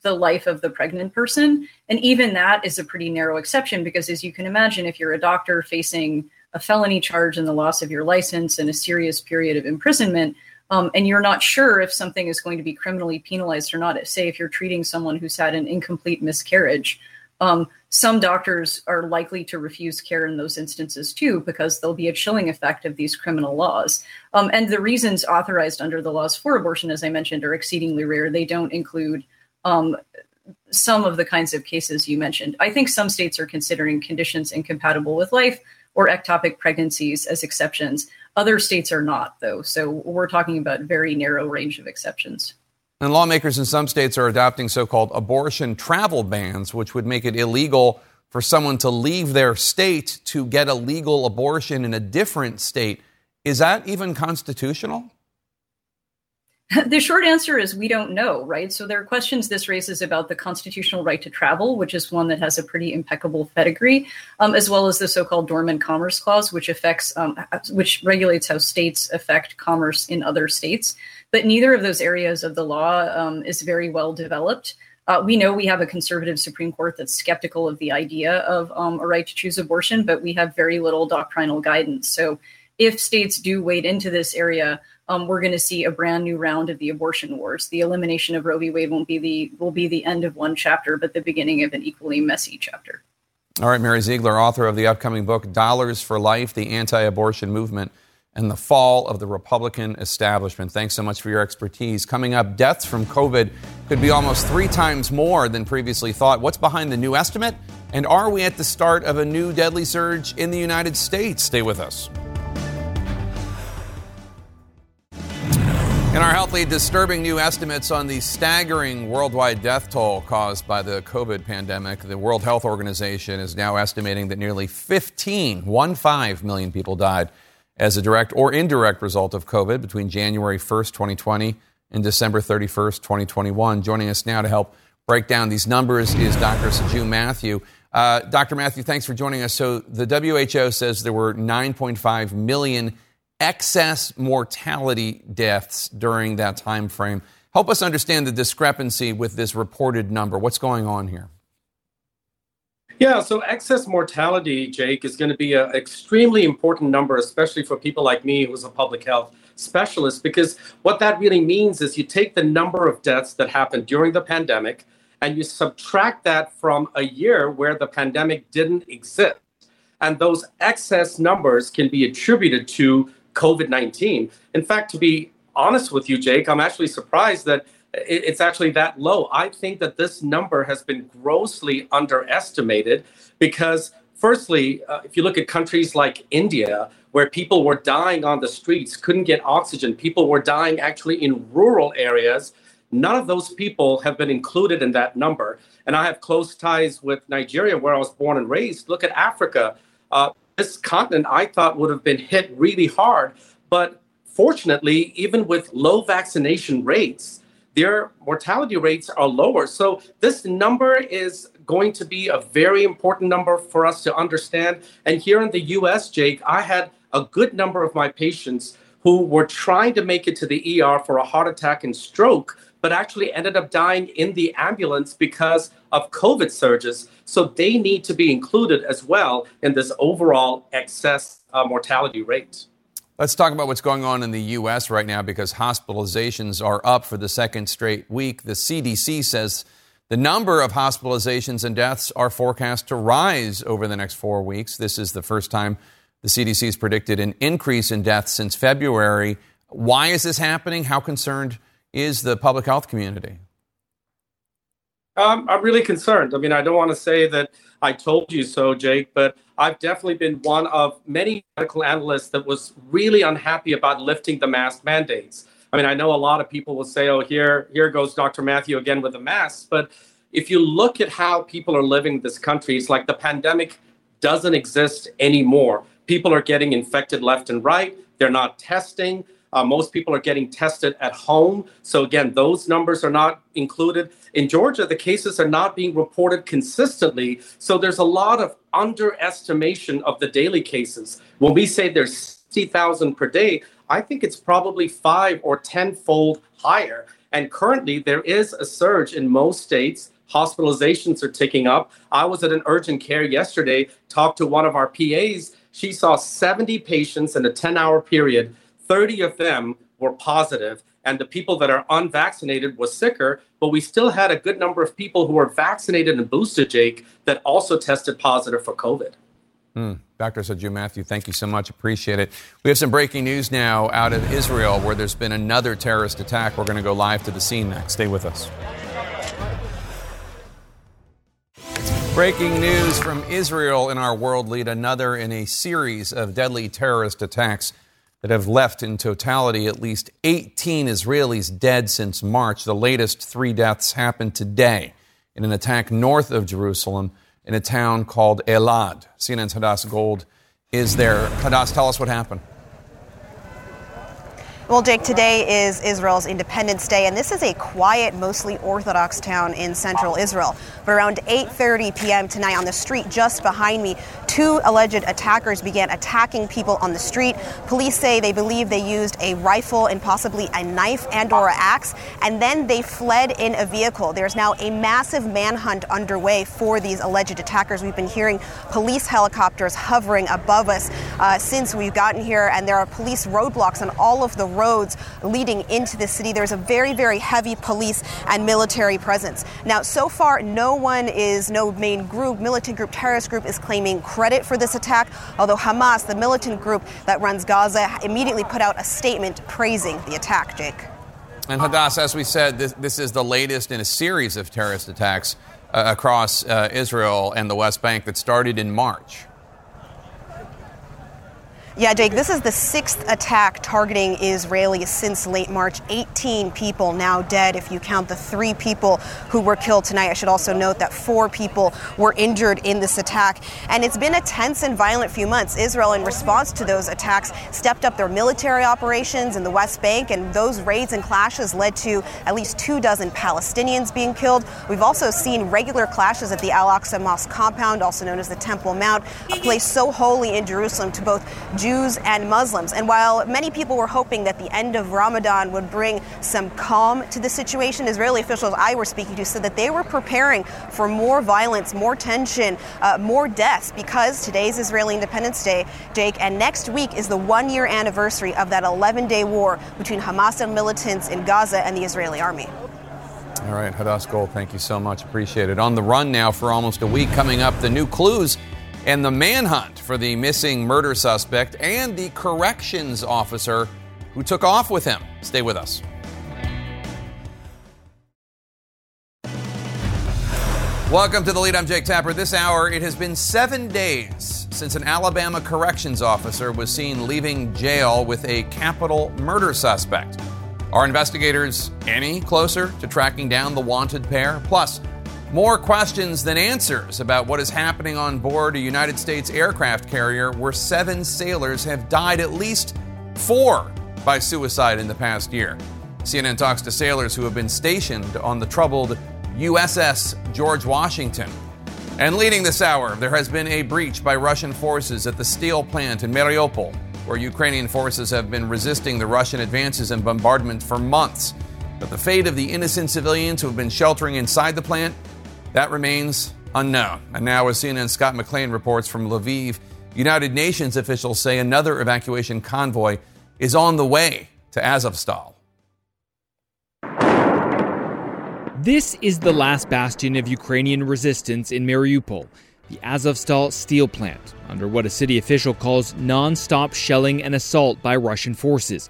Speaker 16: the life of the pregnant person. And even that is a pretty narrow exception because, as you can imagine, if you're a doctor facing a felony charge and the loss of your license and a serious period of imprisonment, um, and you're not sure if something is going to be criminally penalized or not. Say if you're treating someone who's had an incomplete miscarriage, um, some doctors are likely to refuse care in those instances too, because there'll be a chilling effect of these criminal laws. Um, and the reasons authorized under the laws for abortion, as I mentioned, are exceedingly rare. They don't include um, some of the kinds of cases you mentioned. I think some states are considering conditions incompatible with life or ectopic pregnancies as exceptions. Other states are not, though. So we're talking about very narrow range of exceptions.
Speaker 1: And lawmakers in some states are adopting so called abortion travel bans, which would make it illegal for someone to leave their state to get a legal abortion in a different state. Is that even constitutional?
Speaker 16: The short answer is we don't know, right? So there are questions this raises about the constitutional right to travel, which is one that has a pretty impeccable pedigree, um, as well as the so-called dormant commerce clause, which affects, um, which regulates how states affect commerce in other states. But neither of those areas of the law um, is very well developed. Uh, we know we have a conservative Supreme Court that's skeptical of the idea of um, a right to choose abortion, but we have very little doctrinal guidance. So if states do wade into this area, um, we're going to see a brand new round of the abortion wars. The elimination of Roe v. Wade won't be the will be the end of one chapter, but the beginning of an equally messy chapter.
Speaker 1: All right, Mary Ziegler, author of the upcoming book "Dollars for Life: The Anti-Abortion Movement and the Fall of the Republican Establishment." Thanks so much for your expertise. Coming up, deaths from COVID could be almost three times more than previously thought. What's behind the new estimate? And are we at the start of a new deadly surge in the United States? Stay with us. In our healthily disturbing new estimates on the staggering worldwide death toll caused by the COVID pandemic, the World Health Organization is now estimating that nearly 15, 1.5 million people died as a direct or indirect result of COVID between January 1st, 2020 and December 31st, 2021. Joining us now to help break down these numbers is Dr. Saju Mathew. Uh, Dr. Mathew, thanks for joining us. So the WHO says there were 9.5 million excess mortality deaths during that time frame. Help us understand the discrepancy with this reported number. What's going on here?
Speaker 17: Yeah, so excess mortality, Jake, is going to be an extremely important number, especially for people like me who's a public health specialist, because what that really means is you take the number of deaths that happened during the pandemic and you subtract that from a year where the pandemic didn't exist. And those excess numbers can be attributed to COVID 19. In fact, to be honest with you, Jake, I'm actually surprised that it's actually that low. I think that this number has been grossly underestimated because, firstly, uh, if you look at countries like India, where people were dying on the streets, couldn't get oxygen, people were dying actually in rural areas. None of those people have been included in that number. And I have close ties with Nigeria, where I was born and raised. Look at Africa. Uh, this continent I thought would have been hit really hard. But fortunately, even with low vaccination rates, their mortality rates are lower. So this number is going to be a very important number for us to understand. And here in the US, Jake, I had a good number of my patients who were trying to make it to the ER for a heart attack and stroke, but actually ended up dying in the ambulance because of COVID surges. So they need to be included as well in this overall excess uh, mortality rate.
Speaker 1: Let's talk about what's going on in the U.S. right now because hospitalizations are up for the second straight week. The CDC says the number of hospitalizations and deaths are forecast to rise over the next four weeks. This is the first time the CDC has predicted an increase in deaths since February. Why is this happening? How concerned is the public health community?
Speaker 17: Um, I'm really concerned. I mean, I don't want to say that I told you so, Jake, but I've definitely been one of many medical analysts that was really unhappy about lifting the mask mandates. I mean, I know a lot of people will say, "Oh, here, here goes Dr. Mathew again with the masks," but if you look at how people are living in this country, it's like the pandemic doesn't exist anymore. People are getting infected left and right. They're not testing. Uh, most people are getting tested at home. So, again, those numbers are not included. In Georgia, the cases are not being reported consistently. So, there's a lot of underestimation of the daily cases. When we say there's 60,000 per day, I think it's probably five or tenfold higher. And currently, there is a surge in most states. Hospitalizations are ticking up. I was at an urgent care yesterday, talked to one of our PAs. She saw 70 patients in a 10 hour period 30 of them were positive, and the people that are unvaccinated was sicker, but we still had a good number of people who were vaccinated and boosted, Jake, that also tested positive for COVID.
Speaker 1: Hmm. Dr. Saju Mathew, thank you so much. Appreciate it. We have some breaking news now out of Israel where there's been another terrorist attack. We're going to go live to the scene next. Stay with us. Breaking news from Israel in our world lead, another in a series of deadly terrorist attacks that have left in totality at least 18 Israelis dead since March. The latest three deaths happened today in an attack north of Jerusalem in a town called Elad. CNN's Hadas Gold is there. Hadas, tell us what happened.
Speaker 18: Well, Jake, today is Israel's Independence Day, and this is a quiet, mostly Orthodox town in central Israel. But around 8:30 p.m. tonight, on the street just behind me, two alleged attackers began attacking people on the street. Police say they believe they used a rifle and possibly a knife and or an axe, and then they fled in a vehicle. There's now a massive manhunt underway for these alleged attackers. We've been hearing police helicopters hovering above us uh, since we've gotten here, and there are police roadblocks on all of the roads leading into the city. There's a very, very heavy police and military presence. Now, so far, no one is, no main group, militant group, terrorist group is claiming credit for this attack, although Hamas, the militant group that runs Gaza, immediately put out a statement praising the attack, Jake.
Speaker 1: And Hadas, as we said, this, this is the latest in a series of terrorist attacks uh, across uh, Israel and the West Bank that started in March.
Speaker 18: Yeah, Jake, this is the sixth attack targeting Israelis since late March. 18 people now dead if you count the three people who were killed tonight. I should also note that four people were injured in this attack. And it's been a tense and violent few months. Israel, in response to those attacks, stepped up their military operations in the West Bank, and those raids and clashes led to at least two dozen Palestinians being killed. We've also seen regular clashes at the Al Aqsa Mosque compound, also known as the Temple Mount, a place so holy in Jerusalem to both Jews and Muslims. And while many people were hoping that the end of Ramadan would bring some calm to the situation, Israeli officials I were speaking to said that they were preparing for more violence, more tension, uh, more deaths because today's Israeli Independence Day, Jake, and next week is the one year anniversary of that 11 day war between Hamas and militants in Gaza and the Israeli army.
Speaker 1: All right, Hadas Gold, thank you so much. Appreciate it. On the run now for almost a week. Coming up, the new clues and the manhunt for the missing murder suspect and the corrections officer who took off with him. Stay with us. Welcome to the lead. I'm Jake Tapper. This hour, it has been seven days since an Alabama corrections officer was seen leaving jail with a capital murder suspect. Are investigators any closer to tracking down the wanted pair? Plus, more questions than answers about what is happening on board a United States aircraft carrier where seven sailors have died, at least four by suicide in the past year. CNN talks to sailors who have been stationed on the troubled USS George Washington. And leading this hour, there has been a breach by Russian forces at the steel plant in Mariupol, where Ukrainian forces have been resisting the Russian advances and bombardment for months. But the fate of the innocent civilians who have been sheltering inside the plant that remains unknown. And now, as CNN Scott McLean reports from Lviv, United Nations officials say another evacuation convoy is on the way to Azovstal.
Speaker 19: This is the last bastion of Ukrainian resistance in Mariupol, the Azovstal steel plant, under what a city official calls non stop shelling and assault by Russian forces.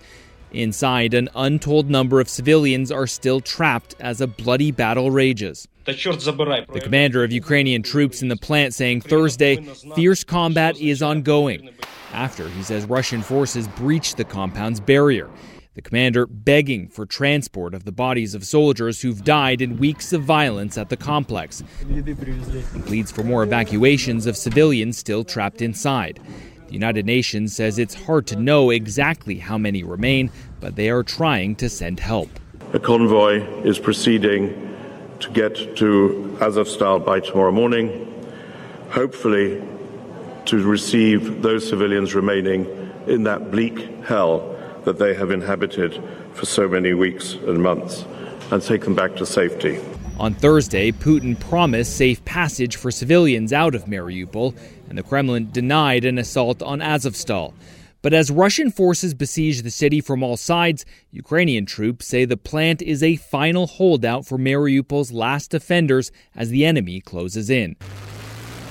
Speaker 19: Inside, an untold number of civilians are still trapped as a bloody battle rages. The commander of Ukrainian troops in the plant saying Thursday fierce combat is ongoing after he says Russian forces breached the compound's barrier. The commander begging for transport of the bodies of soldiers who've died in weeks of violence at the complex and pleads for more evacuations of civilians still trapped inside. The United Nations says it's hard to know exactly how many remain, but they are trying to send help.
Speaker 6: A convoy is proceeding to get to Azovstal by tomorrow morning, hopefully to receive those civilians remaining in that bleak hell that they have inhabited for so many weeks and months and take them back to safety.
Speaker 19: On Thursday, Putin promised safe passage for civilians out of Mariupol, and the Kremlin denied an assault on Azovstal. But as Russian forces besiege the city from all sides, Ukrainian troops say the plant is a final holdout for Mariupol's last defenders as the enemy closes in.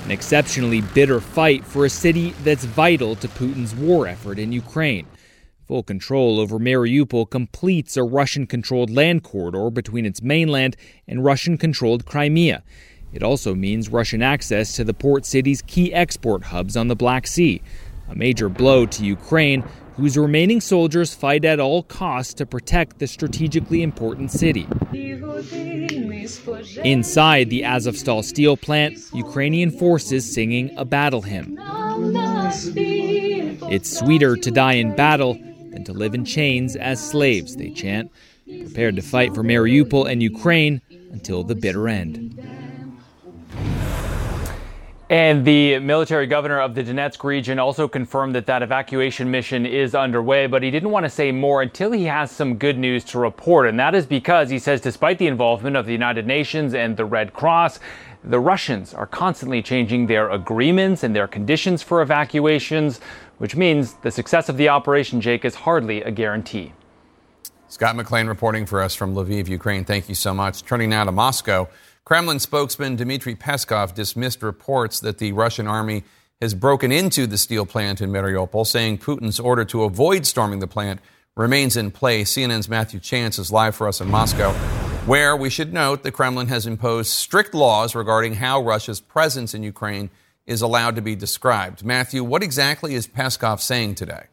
Speaker 19: An exceptionally bitter fight for a city that's vital to Putin's war effort in Ukraine. Full control over Mariupol completes a Russian controlled land corridor between its mainland and Russian controlled Crimea. It also means Russian access to the port city's key export hubs on the Black Sea, a major blow to Ukraine, whose remaining soldiers fight at all costs to protect the strategically important city. Inside the Azovstal steel plant, Ukrainian forces singing a battle hymn. It's sweeter to die in battle than to live in chains as slaves, they chant, prepared to fight for Mariupol and Ukraine until the bitter end. And the military governor of the Donetsk region also confirmed that that evacuation mission is underway, but he didn't want to say more until he has some good news to report. And that is because he says, despite the involvement of the United Nations and the Red Cross, the Russians are constantly changing their agreements and their conditions for evacuations, which means the success of the operation, Jake, is hardly a guarantee.
Speaker 1: Scott McLean reporting for us from Lviv, Ukraine. Thank you so much. Turning now to Moscow. Kremlin spokesman Dmitry Peskov dismissed reports that the Russian army has broken into the steel plant in Mariupol, saying Putin's order to avoid storming the plant remains in place. CNN's Matthew Chance is live for us in Moscow, where we should note the Kremlin has imposed strict laws regarding how Russia's presence in Ukraine is allowed to be described. Matthew, what exactly is Peskov saying today?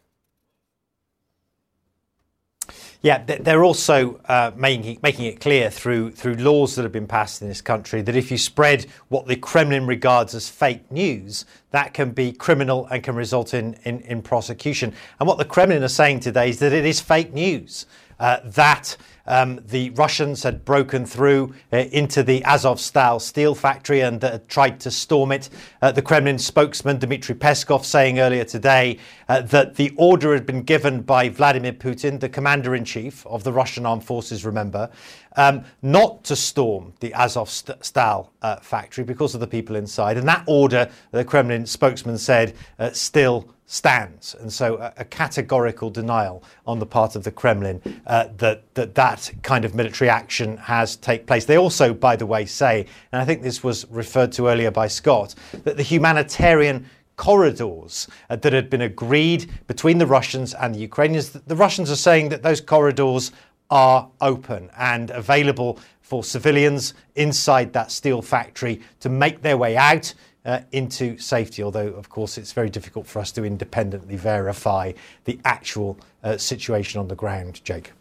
Speaker 20: Yeah, they're also uh, making, making it clear through, through laws that have been passed in this country that if you spread what the Kremlin regards as fake news, that can be criminal and can result in, in, in prosecution. And what the Kremlin are saying today is that it is fake news. Uh, that um, the Russians had broken through uh, into the Azovstal steel factory and uh, tried to storm it. Uh, the Kremlin spokesman Dmitry Peskov saying earlier today uh, that the order had been given by Vladimir Putin, the commander in chief of the Russian armed forces, remember, um, not to storm the Azovstal uh, factory because of the people inside. And that order, the Kremlin spokesman said, uh, still stands. And so a, a, categorical denial on the part of the Kremlin uh, that, that that kind of military action has take place. They also, by the way, say, and I think this was referred to earlier by Scott, that the humanitarian corridors uh, that had been agreed between the Russians and the Ukrainians, the Russians are saying that those corridors are open and available for civilians inside that steel factory to make their way out uh, into safety, although, of course, it's very difficult for us to independently verify the actual uh, situation on the ground. Jake.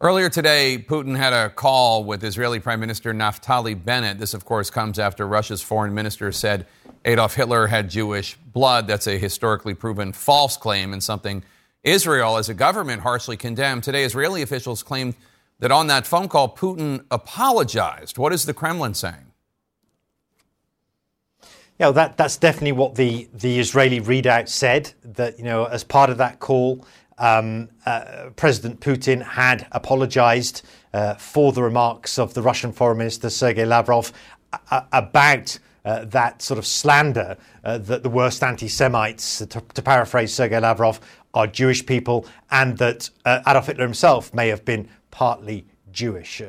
Speaker 1: Earlier today, Putin had a call with Israeli Prime Minister Naftali Bennett. This, of course, comes after Russia's foreign minister said Adolf Hitler had Jewish blood. That's a historically proven false claim and something Israel, as a government, harshly condemned. Today, Israeli officials claimed that on that phone call, Putin apologized. What is the Kremlin saying?
Speaker 20: Yeah, that, that's definitely what the, the Israeli readout said. That you know, as part of that call, um, uh, President Putin had apologized uh, for the remarks of the Russian Foreign Minister Sergei Lavrov uh, about uh, that sort of slander uh, that the worst anti Semites, to, to, paraphrase Sergei Lavrov, are Jewish people, and that uh, Adolf Hitler himself may have been partly Jewish,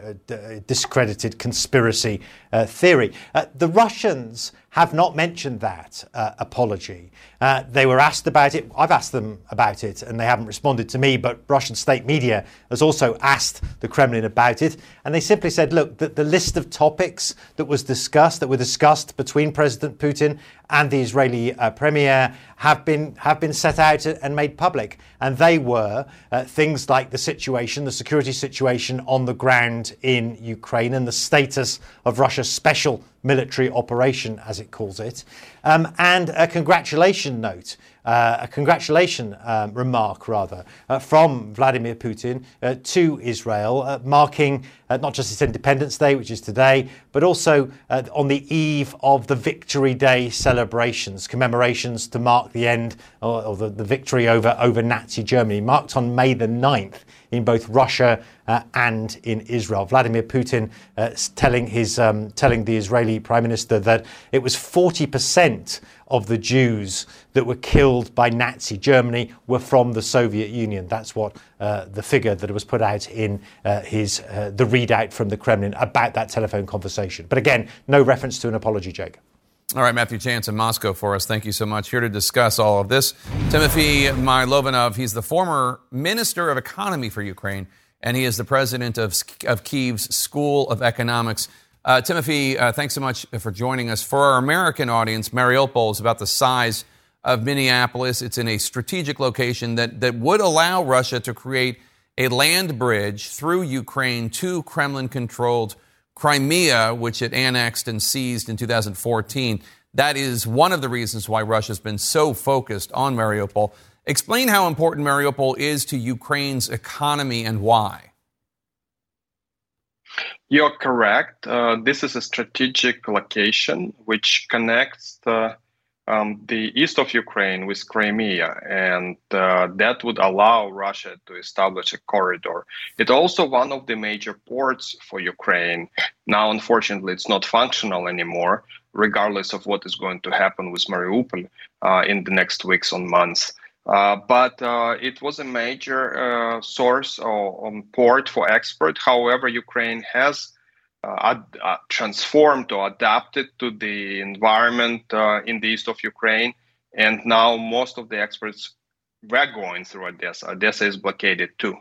Speaker 20: discredited conspiracy theory. the Russians have not mentioned that uh, apology. Uh, they were asked about it. I've asked them about it, and they haven't responded to me. But Russian state media has also asked the Kremlin about it, and they simply said, "Look, the, the list of topics that was discussed, that were discussed between President Putin and the Israeli uh, premier, have been have been set out and made public, and they were uh, things like the situation, the security situation on the ground in Ukraine, and the status of Russia's special military operation, as it calls it, um, and a congratulation note uh, a congratulation um, remark, rather, uh, from Vladimir Putin uh, to Israel, uh, marking uh, not just its Independence Day, which is today, but also uh, on the eve of the Victory Day celebrations, commemorations to mark the end or, or the, the, victory over, over Nazi Germany, marked on May the 9th in both Russia uh, and in Israel. Vladimir Putin uh, telling his um, telling the Israeli Prime Minister that it was 40% of the Jews that were killed by Nazi Germany were from the Soviet Union. That's what uh, the figure that was put out in uh, his uh, the readout from the Kremlin about that telephone conversation. But again, no reference to an apology, Jake.
Speaker 1: All right, Matthew Chance in Moscow for us. Thank you so much. Here to discuss all of this, Timothy Mylovanov. He's the former Minister of Economy for Ukraine, and he is the president of, of Kyiv's School of Economics. Uh, Timothy, uh, thanks so much for joining us. For our American audience, Mariupol is about the size of Minneapolis. It's in a strategic location that, that would allow Russia to create a land bridge through Ukraine to Kremlin controlled Crimea, which it annexed and seized in 2014. That is one of the reasons why Russia's been so focused on Mariupol. Explain how important Mariupol is to Ukraine's economy and why.
Speaker 21: You're correct. Uh, this is a strategic location which connects the
Speaker 22: um, the east of Ukraine with Crimea, and uh, that would allow Russia to establish a corridor. It's also one of the major ports for Ukraine. Now, unfortunately, it's not functional anymore, regardless of what is going to happen with Mariupol uh, in the next weeks or months. Uh, but uh, it was a major uh, source or port for export. However, Ukraine has uh, ad- uh, transformed or adapted to the environment in the east of Ukraine. And now most of the experts were going through Odessa. Odessa is blockaded too.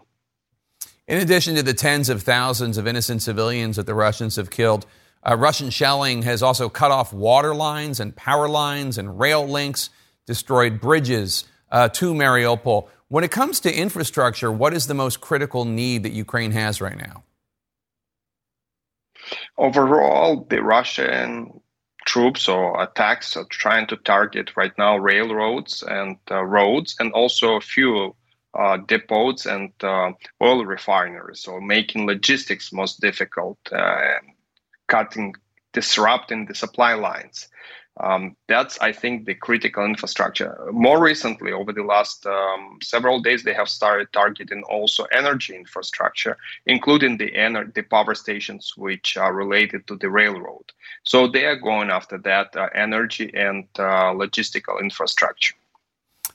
Speaker 1: In addition to the tens of thousands of innocent civilians that the Russians have killed, Russian shelling has also cut off water lines and power lines and rail links, destroyed bridges uh, to Mariupol. When it comes to infrastructure, what is the most critical need that Ukraine has right now?
Speaker 22: Overall, the Russian troops or attacks are trying to target right now railroads and uh, roads and also fuel uh, depots and uh, oil refineries, so making logistics most difficult, uh, cutting, disrupting the supply lines. Um, that's, I think, the critical infrastructure. More recently, over the last um, several days, they have started targeting also energy infrastructure, including the ener- the power stations which are related to the railroad. So they are going after that uh, energy and uh, logistical infrastructure.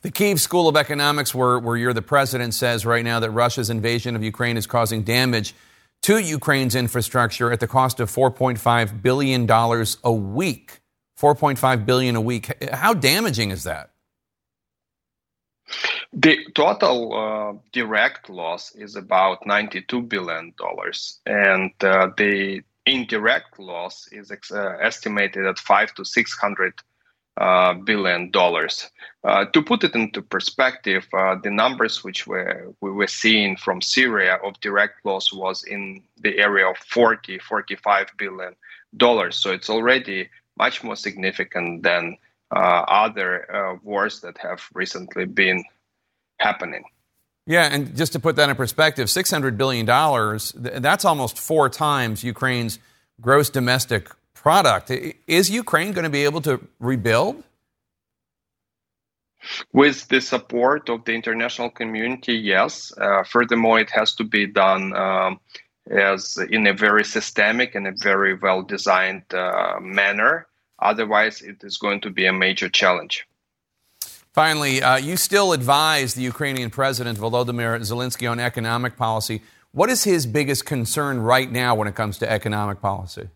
Speaker 1: The Kiev School of Economics, where, where you're the president, says right now that Russia's invasion of Ukraine is causing damage to Ukraine's infrastructure at the cost of $4.5 billion a week. 4.5 billion a week. How damaging is that?
Speaker 22: The total uh, direct loss is about 92 billion dollars, and uh, the indirect loss is ex- uh, estimated at five to six hundred uh, billion dollars. Uh, to put it into perspective, uh, the numbers which were, we were seeing from Syria of direct loss was in the area of 40, 45 billion dollars. So it's already much more significant than uh, other uh, wars that have recently been happening.
Speaker 1: Yeah, and just to put that in perspective, $600 billion, that's almost four times Ukraine's gross domestic product. Is Ukraine going to be able to rebuild?
Speaker 22: With the support of the international community, yes. Uh, furthermore, it has to be done um, as in a very systemic and a very well designed uh, manner. Otherwise, it is going to be a major challenge.
Speaker 1: Finally, uh, you still advise the Ukrainian President Volodymyr Zelensky on economic policy. What is his biggest concern right now when it comes to economic policy?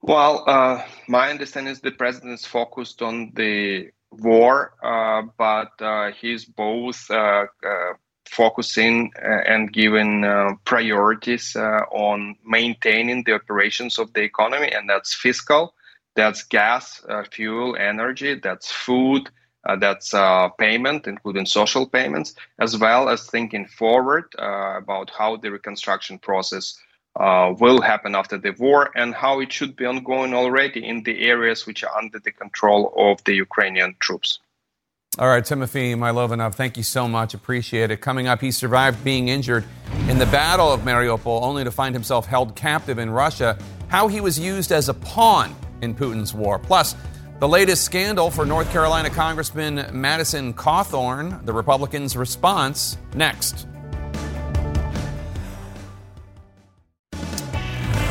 Speaker 22: Well, uh, my understanding is the president is focused on the war, uh, but uh, he's both uh, uh, focusing uh, and giving uh, priorities uh, on maintaining the operations of the economy, and that's fiscal, that's gas, fuel, energy, that's food, uh, that's uh, payment, including social payments, as well as thinking forward uh, about how the reconstruction process will happen after the war and how it should be ongoing already in the areas which are under the control of the Ukrainian troops.
Speaker 1: All right, Timothy Mylovanov, thank you so much. Appreciate it. Coming up, he survived being injured in the Battle of Mariupol, only to find himself held captive in Russia. How he was used as a pawn in Putin's war. Plus, the latest scandal for North Carolina Congressman Madison Cawthorn, the Republicans' response next.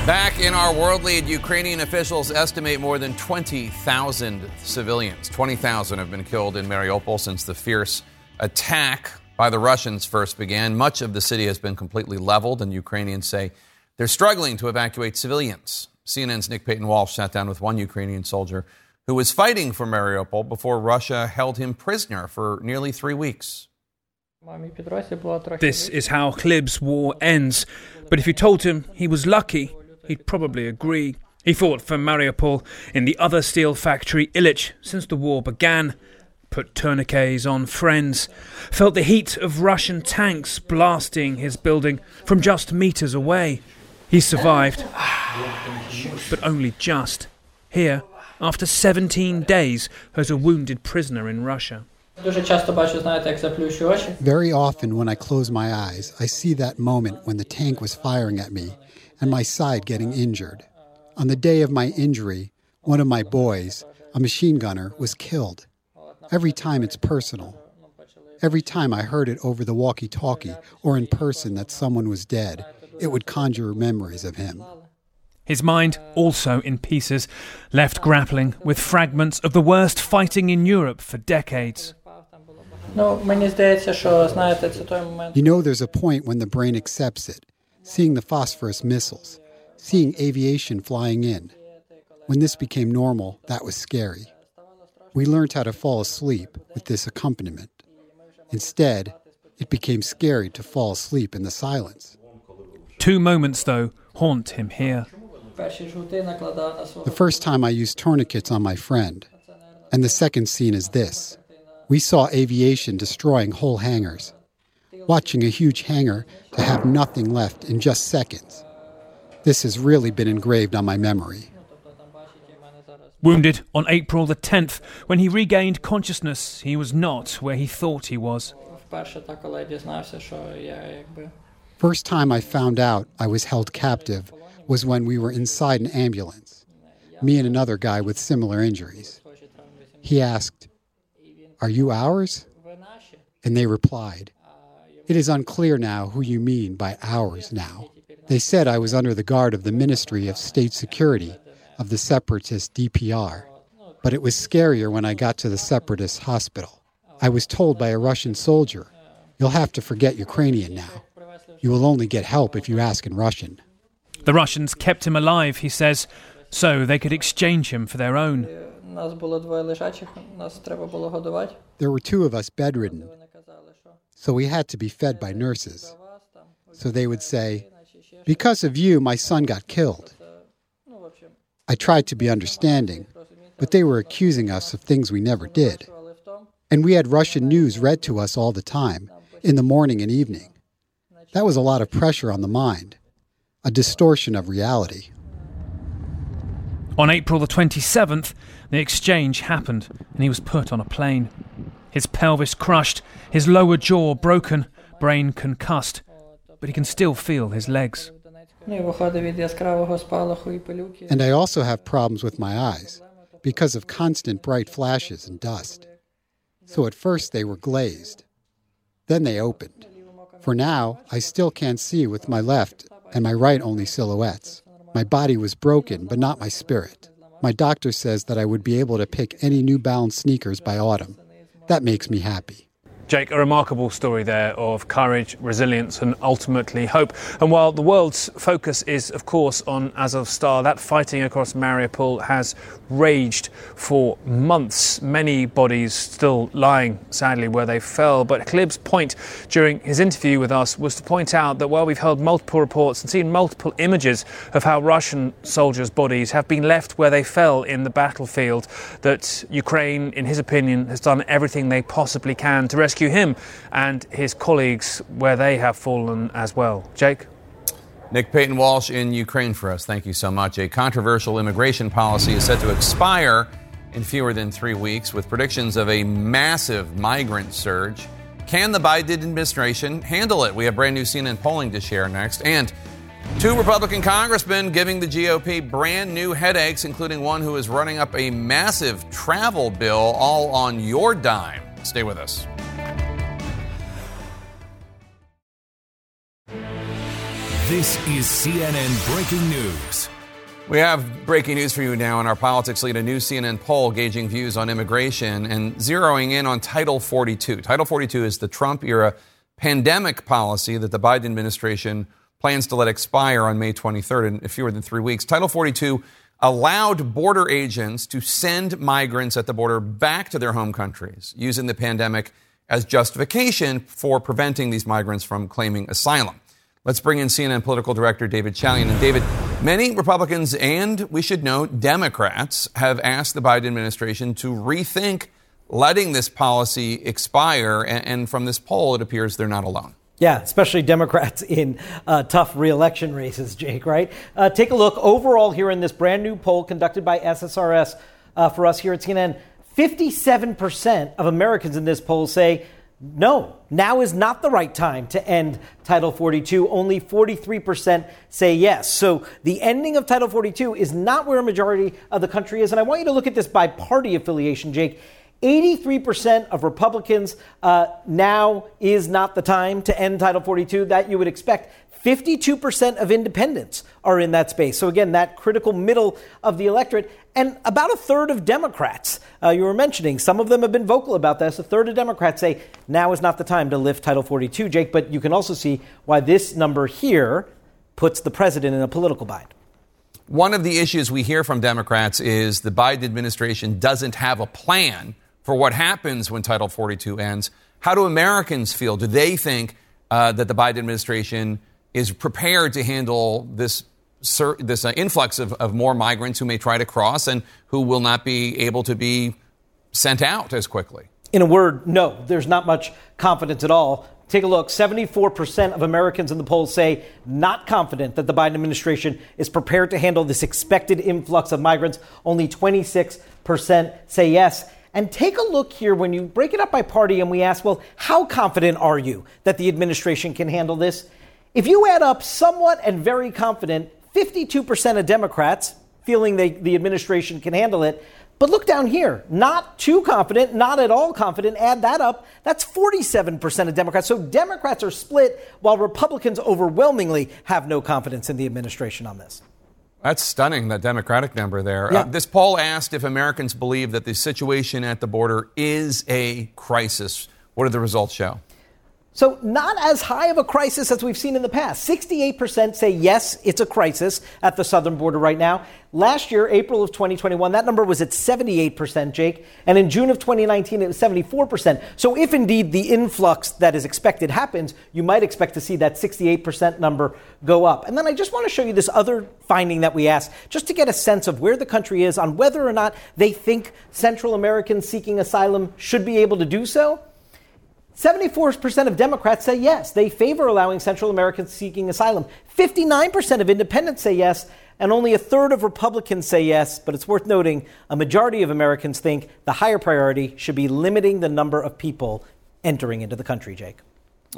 Speaker 1: Back in our world lead, Ukrainian officials estimate more than 20,000 civilians. 20,000 have been killed in Mariupol since the fierce attack by the Russians first began. Much of the city has been completely leveled, and Ukrainians say they're struggling to evacuate civilians. CNN's Nick Paton Walsh sat down with one Ukrainian soldier who was fighting for Mariupol before Russia held him prisoner for nearly three weeks.
Speaker 21: This is how Khlib's war ends. But if you told him he was lucky, he'd probably agree. He fought for Mariupol in the other steel factory, Illich, since the war began. Put tourniquets on friends. Felt the heat of Russian tanks blasting his building from just meters away. He survived, but only just. Here, after 17 days, as a wounded prisoner in Russia.
Speaker 23: Very often, when I close my eyes, I see that moment when the tank was firing at me and my side getting injured. On the day of my injury, One of my boys, a machine gunner, was killed. Every time it's personal. Every time I heard it over the walkie talkie or in person that someone was dead, it would conjure memories of him.
Speaker 21: His mind also in pieces, left grappling with fragments of the worst fighting in Europe for decades.
Speaker 23: You know, there's a point when the brain accepts it, seeing the phosphorus missiles, seeing aviation flying in. When this became normal, that was scary. We learned how to fall asleep with this accompaniment. Instead, it became scary to fall asleep in the silence.
Speaker 21: Two moments, though, haunt him here.
Speaker 23: The first time I used tourniquets on my friend, and the second scene is this. We saw aviation destroying whole hangars, watching a huge hangar to have nothing left in just seconds. This has really been engraved on my memory.
Speaker 21: Wounded on April the 10th, when he regained consciousness, he was not where he thought he was.
Speaker 23: First time I found out I was held captive was when we were inside an ambulance, me and another guy with similar injuries. He asked, Are you ours? And they replied, It is unclear now who you mean by ours now. They said I was under the guard of the Ministry of State Security of the separatist DPR, but it was scarier when I got to the separatist hospital. I was told by a Russian soldier, You'll have to forget Ukrainian now. You will only get help if you ask in Russian.
Speaker 21: The Russians kept him alive, he says, so they could exchange him for their own.
Speaker 23: There were two of us bedridden, so we had to be fed by nurses. So they would say, Because of you, my son got killed. I tried to be understanding, but they were accusing us of things we never did. And we had Russian news read to us all the time, in the morning and evening. That was a lot of pressure on the mind, a distortion of reality.
Speaker 21: On April the 27th, the exchange happened and he was put on a plane. His pelvis crushed, his lower jaw broken, brain concussed, but he can still feel his legs.
Speaker 23: And I also have problems with my eyes because of constant bright flashes and dust. So at first they were glazed. Then they opened. For now, I still can't see with my left and my right only silhouettes. My body was broken, but not my spirit. My doctor says that I would be able to pick any New Balance sneakers by autumn. That makes me happy.
Speaker 21: Jake, a remarkable story there of courage, resilience, and ultimately hope. And while the world's focus is, of course, on Azovstal, that fighting across Mariupol has raged for months. Many bodies still lying, sadly, where they fell. But Khlib's point during his interview with us was to point out that while we've heard multiple reports and seen multiple images of how Russian soldiers' bodies have been left where they fell in the battlefield, that Ukraine, in his opinion, has done everything they possibly can to rescue rescue him and his colleagues where they have fallen as well. Jake?
Speaker 1: Nick Paton Walsh in Ukraine for us. Thank you so much. A controversial immigration policy is set to expire in fewer than three weeks with predictions of a massive migrant surge. Can the Biden administration handle it? We have brand new CNN polling to share next. And two Republican congressmen giving the GOP brand new headaches, including one who is running up a massive travel bill, all on your dime. Stay with us.
Speaker 24: This is CNN Breaking News.
Speaker 1: We have breaking news for you now in our politics lead. A new CNN poll gauging views on immigration and zeroing in on Title 42. Title 42 is the Trump era pandemic policy that the Biden administration plans to let expire on May 23rd in fewer than three weeks. Title 42 allowed border agents to send migrants at the border back to their home countries using the pandemic as justification for preventing these migrants from claiming asylum. Let's bring in CNN political director David Chalian. And David, many Republicans and we should note Democrats have asked the Biden administration to rethink letting this policy expire. And, from this poll, it appears they're not alone.
Speaker 25: Yeah, especially Democrats in uh, tough reelection races, Jake, right? Uh, take a look overall here in this brand new poll conducted by SSRS uh, for us here at CNN. 57% of Americans in this poll say
Speaker 20: no, now is not the right time to end Title 42. Only 43% say yes. So the ending of Title 42 is not where a majority of the country is. And I want you to look at this by party affiliation, Jake. 83% of Republicans uh, now is not the time to end Title 42 that you would expect. 52% of independents are in that space. So, again, that critical middle of the electorate. And about a third of Democrats, uh, you were mentioning, some of them have been vocal about this. A third of Democrats say now is not the time to lift Title 42, Jake. But you can also see why this number here puts the president in a political bind.
Speaker 1: One of the issues we hear from Democrats is the Biden administration doesn't have a plan for what happens when Title 42 ends. How do Americans feel? Do they think uh, that the Biden administration is prepared to handle this this uh, influx of, of more migrants who may try to cross and who will not be able to be sent out as quickly?
Speaker 20: In a word, no. There's not much confidence at all. Take a look. 74% of Americans in the polls say not confident that the Biden administration is prepared to handle this expected influx of migrants. Only 26% say yes. And take a look here when you break it up by party and we ask, well, how confident are you that the administration can handle this? If you add up somewhat and very confident, 52% of Democrats feeling they, the administration can handle it. But look down here, not too confident, not at all confident. Add that up, that's 47% of Democrats. So Democrats are split while Republicans overwhelmingly have no confidence in the administration on this.
Speaker 1: That's stunning, that Democratic number there. Yeah. Uh, this poll asked if Americans believe that the situation at the border is a crisis. What do the results show?
Speaker 20: So, not as high of a crisis as we've seen in the past. 68% say yes, it's a crisis at the southern border right now. Last year, April of 2021, that number was at 78%, Jake. And in June of 2019, it was 74%. So, if indeed the influx that is expected happens, you might expect to see that 68% number go up. And then I just want to show you this other finding that we asked, just to get a sense of where the country is on whether or not they think Central Americans seeking asylum should be able to do so. 74% of Democrats say yes. They favor allowing Central Americans seeking asylum. 59% of independents say yes, and only a third of Republicans say yes. But it's worth noting a majority of Americans think the higher priority should be limiting the number of people entering into the country, Jake.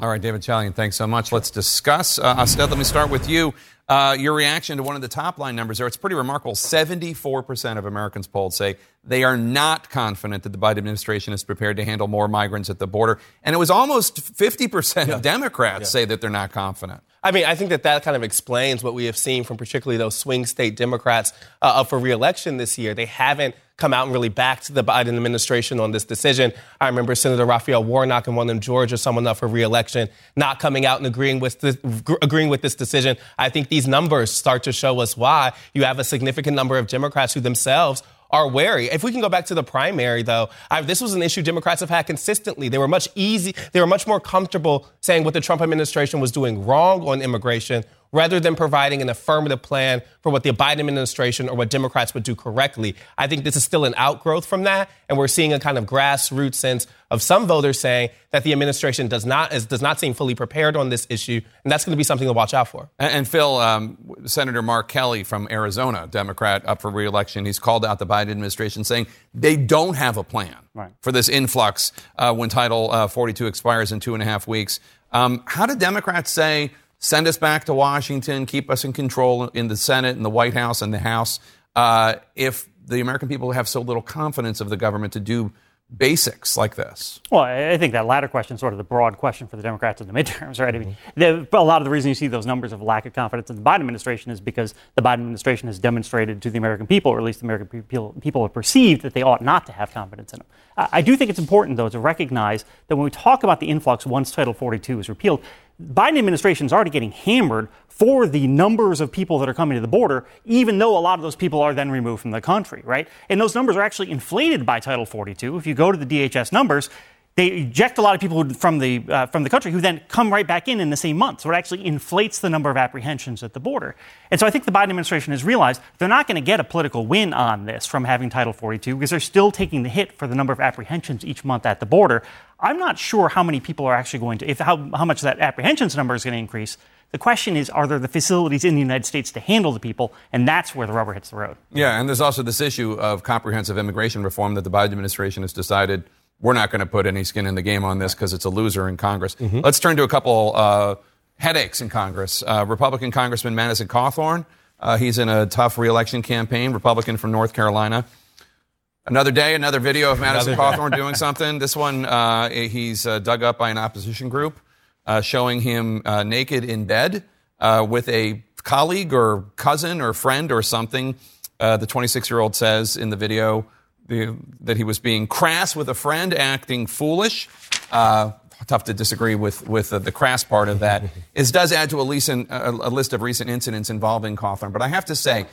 Speaker 1: All right, David Chalian, thanks so much. Let's discuss. Uh, Astead, let me start with you. Uh, your reaction to one of the top line numbers there, it's pretty remarkable. 74% of Americans polled say they are not confident that the Biden administration is prepared to handle more migrants at the border. And it was almost 50% yeah. of Democrats yeah. say that they're not confident.
Speaker 26: I mean, I think that that kind of explains what we have seen from particularly those swing state Democrats uh, up for reelection this year. They haven't come out and really backed the Biden administration on this decision. I remember Senator Raphael Warnock in one of them, Georgia, someone up for reelection, not coming out and agreeing with this, agreeing with this decision. I think these numbers start to show us why you have a significant number of Democrats who themselves are wary. If we can go back to the primary, though, I, this was an issue Democrats have had consistently. They were much easy. They were much more comfortable saying what the Trump administration was doing wrong on immigration rather than providing an affirmative plan for what the Biden administration or what Democrats would do correctly. I think this is still an outgrowth from that, and we're seeing a kind of grassroots sense of some voters saying that the administration does not is, does not seem fully prepared on this issue, and that's going to be something to watch out for.
Speaker 1: And, and Phil, um, Senator Mark Kelly from Arizona, Democrat up for reelection, he's called out the Biden administration saying they don't have a plan right. for this influx uh, when Title uh, 42 expires in two and a half weeks. Um, how do Democrats say? Send us back to Washington, keep us in control in the Senate and the White House and the House. Uh, if the American people have so little confidence of the government to do basics like this?
Speaker 27: Well, I think that latter question is sort of the broad question for the Democrats in the midterms, right? I mean, the, a lot of the reason you see those numbers of lack of confidence in the Biden administration is because the Biden administration has demonstrated to the American people, or at least the American people, people have perceived that they ought not to have confidence in them. I do think it's important, though, to recognize that when we talk about the influx once Title 42 is repealed, Biden administration is already getting hammered for the numbers of people that are coming to the border, even though a lot of those people are then removed from the country, right? And those numbers are actually inflated by Title 42. If you go to the DHS numbers, they eject a lot of people from the uh, from the country who then come right back in in the same month. So it actually inflates the number of apprehensions at the border. And so I think the Biden administration has realized they're not going to get a political win on this from having Title 42 because they're still taking the hit for the number of apprehensions each month at the border. I'm not sure how many people are actually going to, if how, how much that apprehensions number is going to increase. The question is, are there the facilities in the United States to handle the people? And that's where the rubber hits the road.
Speaker 1: Yeah, and there's also this issue of comprehensive immigration reform that the Biden administration has decided we're not going to put any skin in the game on this because it's a loser in Congress. Let's turn to a couple uh, headaches in Congress. Uh, Republican Congressman Madison Cawthorn, uh, he's in a tough reelection campaign, Republican from North Carolina. Another day, another video of Madison. Cawthorn doing something. This one, uh, he's uh, dug up by an opposition group, uh, showing him uh, naked in bed uh, with a colleague or cousin or friend or something. Uh, the 26 year old says in the video the, that he was being crass with a friend, acting foolish. Uh, tough to disagree with with uh, the crass part of that. It does add to a, a, a list of recent incidents involving Cawthorn. But I have to say,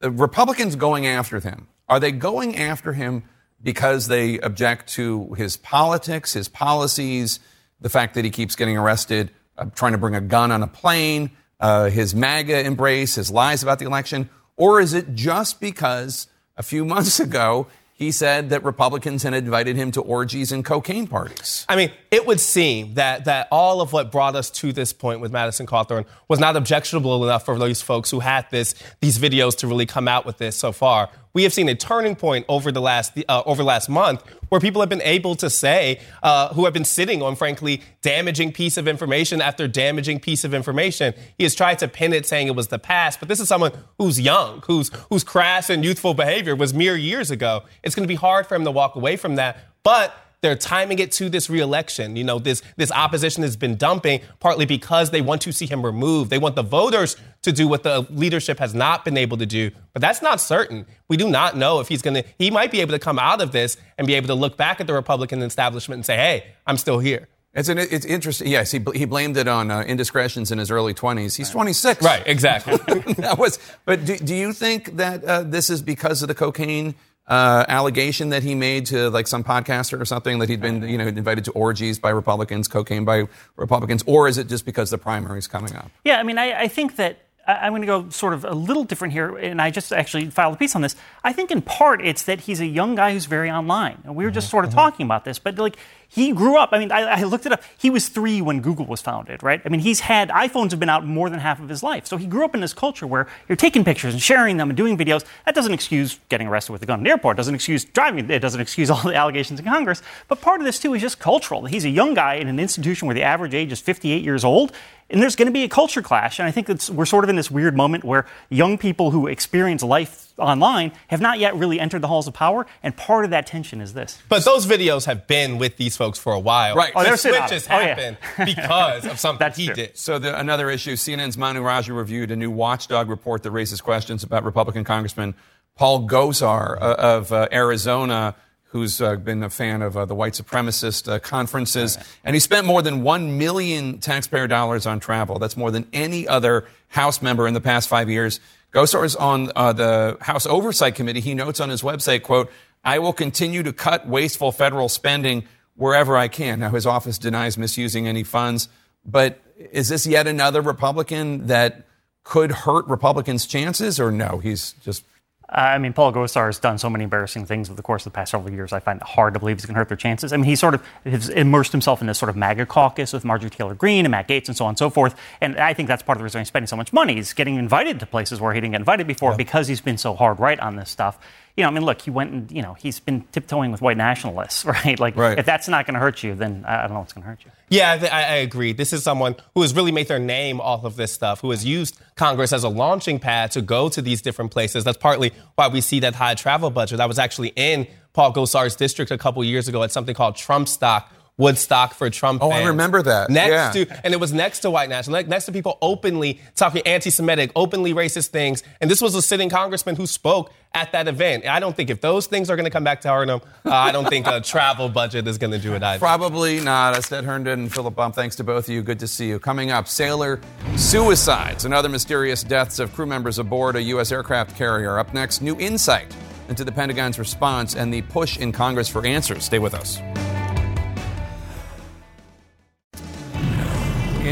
Speaker 1: the Republicans going after him, are they going after him because they object to his politics, his policies, the fact that he keeps getting arrested, uh, trying to bring a gun on a plane, uh, his MAGA embrace, his lies about the election? Or is it just because a few months ago he said that Republicans had invited him to orgies and cocaine parties?
Speaker 26: I mean, it would seem that that all of what brought us to this point with Madison Cawthorn was not objectionable enough for those folks who had this these videos to really come out with this so far. We have seen a turning point over the last uh, over last month where people have been able to say uh, who have been sitting on frankly damaging piece of information after damaging piece of information. He has tried to pin it saying it was the past, but this is someone who's young, whose whose crass and youthful behavior was mere years ago. It's going to be hard for him to walk away from that, but they're timing it to this reelection. You know, this this opposition has been dumping partly because they want to see him removed. They want the voters to do what the leadership has not been able to do. But that's not certain. We do not know if he's going to. He might be able to come out of this and be able to look back at the Republican establishment and say, "Hey, I'm still here."
Speaker 1: It's an, it's interesting. Yes, he, he blamed it on uh, indiscretions in his early 20s. He's 26.
Speaker 26: Right, exactly.
Speaker 1: that was. But do, do you think that uh, this is because of the cocaine uh, allegation that he made to like some podcaster or something that he'd been you know invited to orgies by Republicans, cocaine by Republicans, or is it just because the primary is coming up?
Speaker 27: Yeah, I mean, I, I think that I- I'm going to go sort of a little different here, and I just actually filed a piece on this. I think in part it's that he's a young guy who's very online, and we were just sort of talking about this, but like he grew up. I mean, I, I looked it up. He was three when Google was founded, right? I mean, he's had iPhones have been out more than half of his life, so he grew up in this culture where you're taking pictures and sharing them and doing videos. That doesn't excuse getting arrested with a gun in the airport. Doesn't excuse driving. It doesn't excuse all the allegations in Congress. But part of this too is just cultural. He's a young guy in an institution where the average age is 58 years old. And there's going to be a culture clash. And I think we're sort of in this weird moment where young people who experience life online have not yet really entered the halls of power. And part of that tension is this.
Speaker 26: But those videos have been with these folks for a while.
Speaker 1: Right.
Speaker 27: Oh,
Speaker 26: the
Speaker 27: they're
Speaker 26: switch
Speaker 27: on it.
Speaker 26: has
Speaker 27: Oh, yeah.
Speaker 26: because of something he did.
Speaker 1: So the, another issue: CNN's Manu Raju reviewed a new watchdog report that raises questions about Republican Congressman Paul Gosar uh, of uh, Arizona, who's uh, been a fan of uh, the white supremacist uh, conferences, and he spent more than one million taxpayer dollars on travel. That's more than any other House member in the past five years. Gosar is on uh, the House Oversight Committee. He notes on his website, "quote I will continue to cut wasteful federal spending." wherever I can. Now, his office denies misusing any funds, but is this yet another Republican that could hurt Republicans' chances, or no? He's just.
Speaker 27: I mean, Paul Gosar has done so many embarrassing things over the course of the past several years. I find it hard to believe he's going to hurt their chances. I mean, he sort of has immersed himself in this sort of MAGA caucus with Marjorie Taylor Greene and Matt Gaetz and so on and so forth. And I think that's part of the reason he's spending so much money. He's getting invited to places where he didn't get invited before because he's been so hard right on this stuff. You know, I mean, look, he went and, you know, he's been tiptoeing with white nationalists, right? Like, if that's not going to hurt you, then I don't know what's going to hurt you.
Speaker 26: Yeah, I, th- I I agree. This is someone who has really made their name off of this stuff, who has used Congress as a launching pad to go to these different places. That's partly why we see that high travel budget. I was actually in Paul Gosar's district a couple years ago at something called Trump Stock. Woodstock for Trump.
Speaker 1: Oh, I remember that.
Speaker 26: Next
Speaker 1: Yeah.
Speaker 26: to, and it was next to white nationalists, next to people openly talking anti-Semitic, openly racist things. And this was a sitting congressman who spoke at that event. I don't think if those things are going to come back to him, uh, I don't think a travel budget is going to do it either.
Speaker 1: Probably not. Astead Herndon and Philip Bump, thanks to both of you. Good to see you. Coming up, sailor suicides and other mysterious deaths of crew members aboard a U.S. aircraft carrier. Up next, new insight into the Pentagon's response and the push in Congress for answers. Stay with us.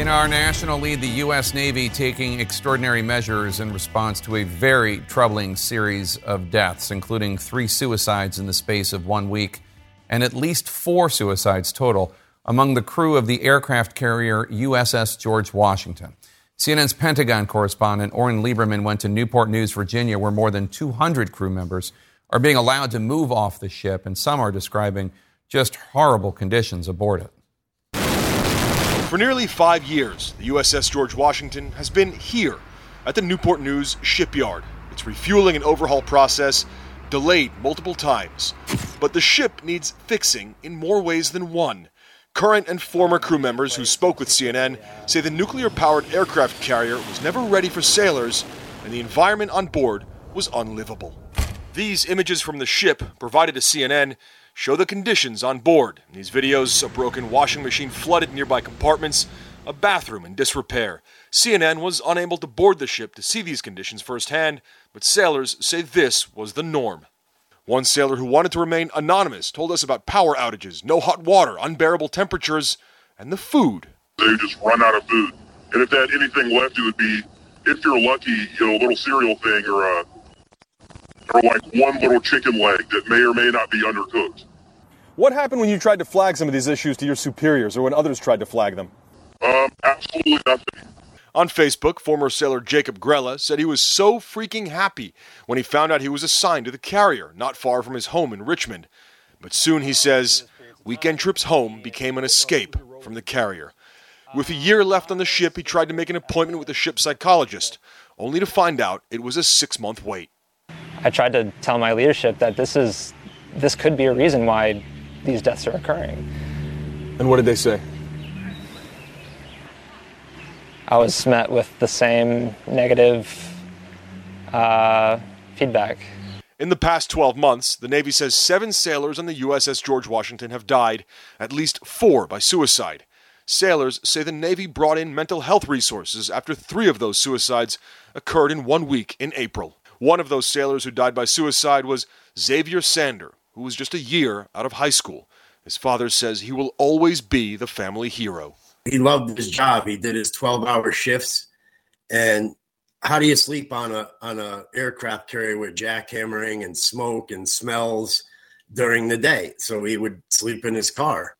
Speaker 1: In our national lead, the U.S. Navy taking extraordinary measures in response to a very troubling series of deaths, including three suicides in the space of one week and at least four suicides total among the crew of the aircraft carrier USS George Washington. CNN's Pentagon correspondent Oren Lieberman went to Newport News, Virginia, where more than 200 crew members are being allowed to move off the ship, and some are describing just horrible conditions aboard it.
Speaker 28: For nearly five years, the USS George Washington has been here at the Newport News shipyard. Its refueling and overhaul process delayed multiple times. But the ship needs fixing in more ways than one. Current and former crew members who spoke with CNN say the nuclear powered aircraft carrier was never ready for sailors and the environment on board was unlivable. These images from the ship, provided to CNN, show the conditions on board. In these videos, a broken washing machine flooded nearby compartments, a bathroom in disrepair. CNN was unable to board the ship to see these conditions firsthand, but sailors say this was the norm. One sailor who wanted to remain anonymous told us about power outages, no hot water, unbearable temperatures, and the food.
Speaker 29: They just run out of food. And if they had anything left, it would be, if you're lucky, you know, a little cereal thing or a, or like one little chicken leg that may or may not be undercooked.
Speaker 28: What happened when you tried to flag some of these issues to your superiors or when others tried to flag them?
Speaker 29: Um, absolutely nothing.
Speaker 28: On Facebook, former sailor Jacob Grella said he was so freaking happy when he found out he was assigned to the carrier, not far from his home in Richmond. But soon, he says, weekend trips home became an escape from the carrier. With a year left on the ship, he tried to make an appointment with the ship psychologist, only to find out it was a six month wait.
Speaker 30: I tried to tell my leadership that this is this could be a reason why these deaths are occurring.
Speaker 28: And what did they say?
Speaker 30: I was met with the same negative uh, feedback.
Speaker 28: In the past 12 months, the Navy says seven sailors on the USS George Washington have died, at least four by suicide. Sailors say the Navy brought in mental health resources after three of those suicides occurred in one week in April. One of those sailors who died by suicide was Xavier Sandor, who was just a year out of high school. His father says he will always be the family hero.
Speaker 31: He loved his job. He did his 12 hour shifts. And how do you sleep on a on a aircraft carrier with jackhammering and smoke and smells during the day? So he would sleep in his car.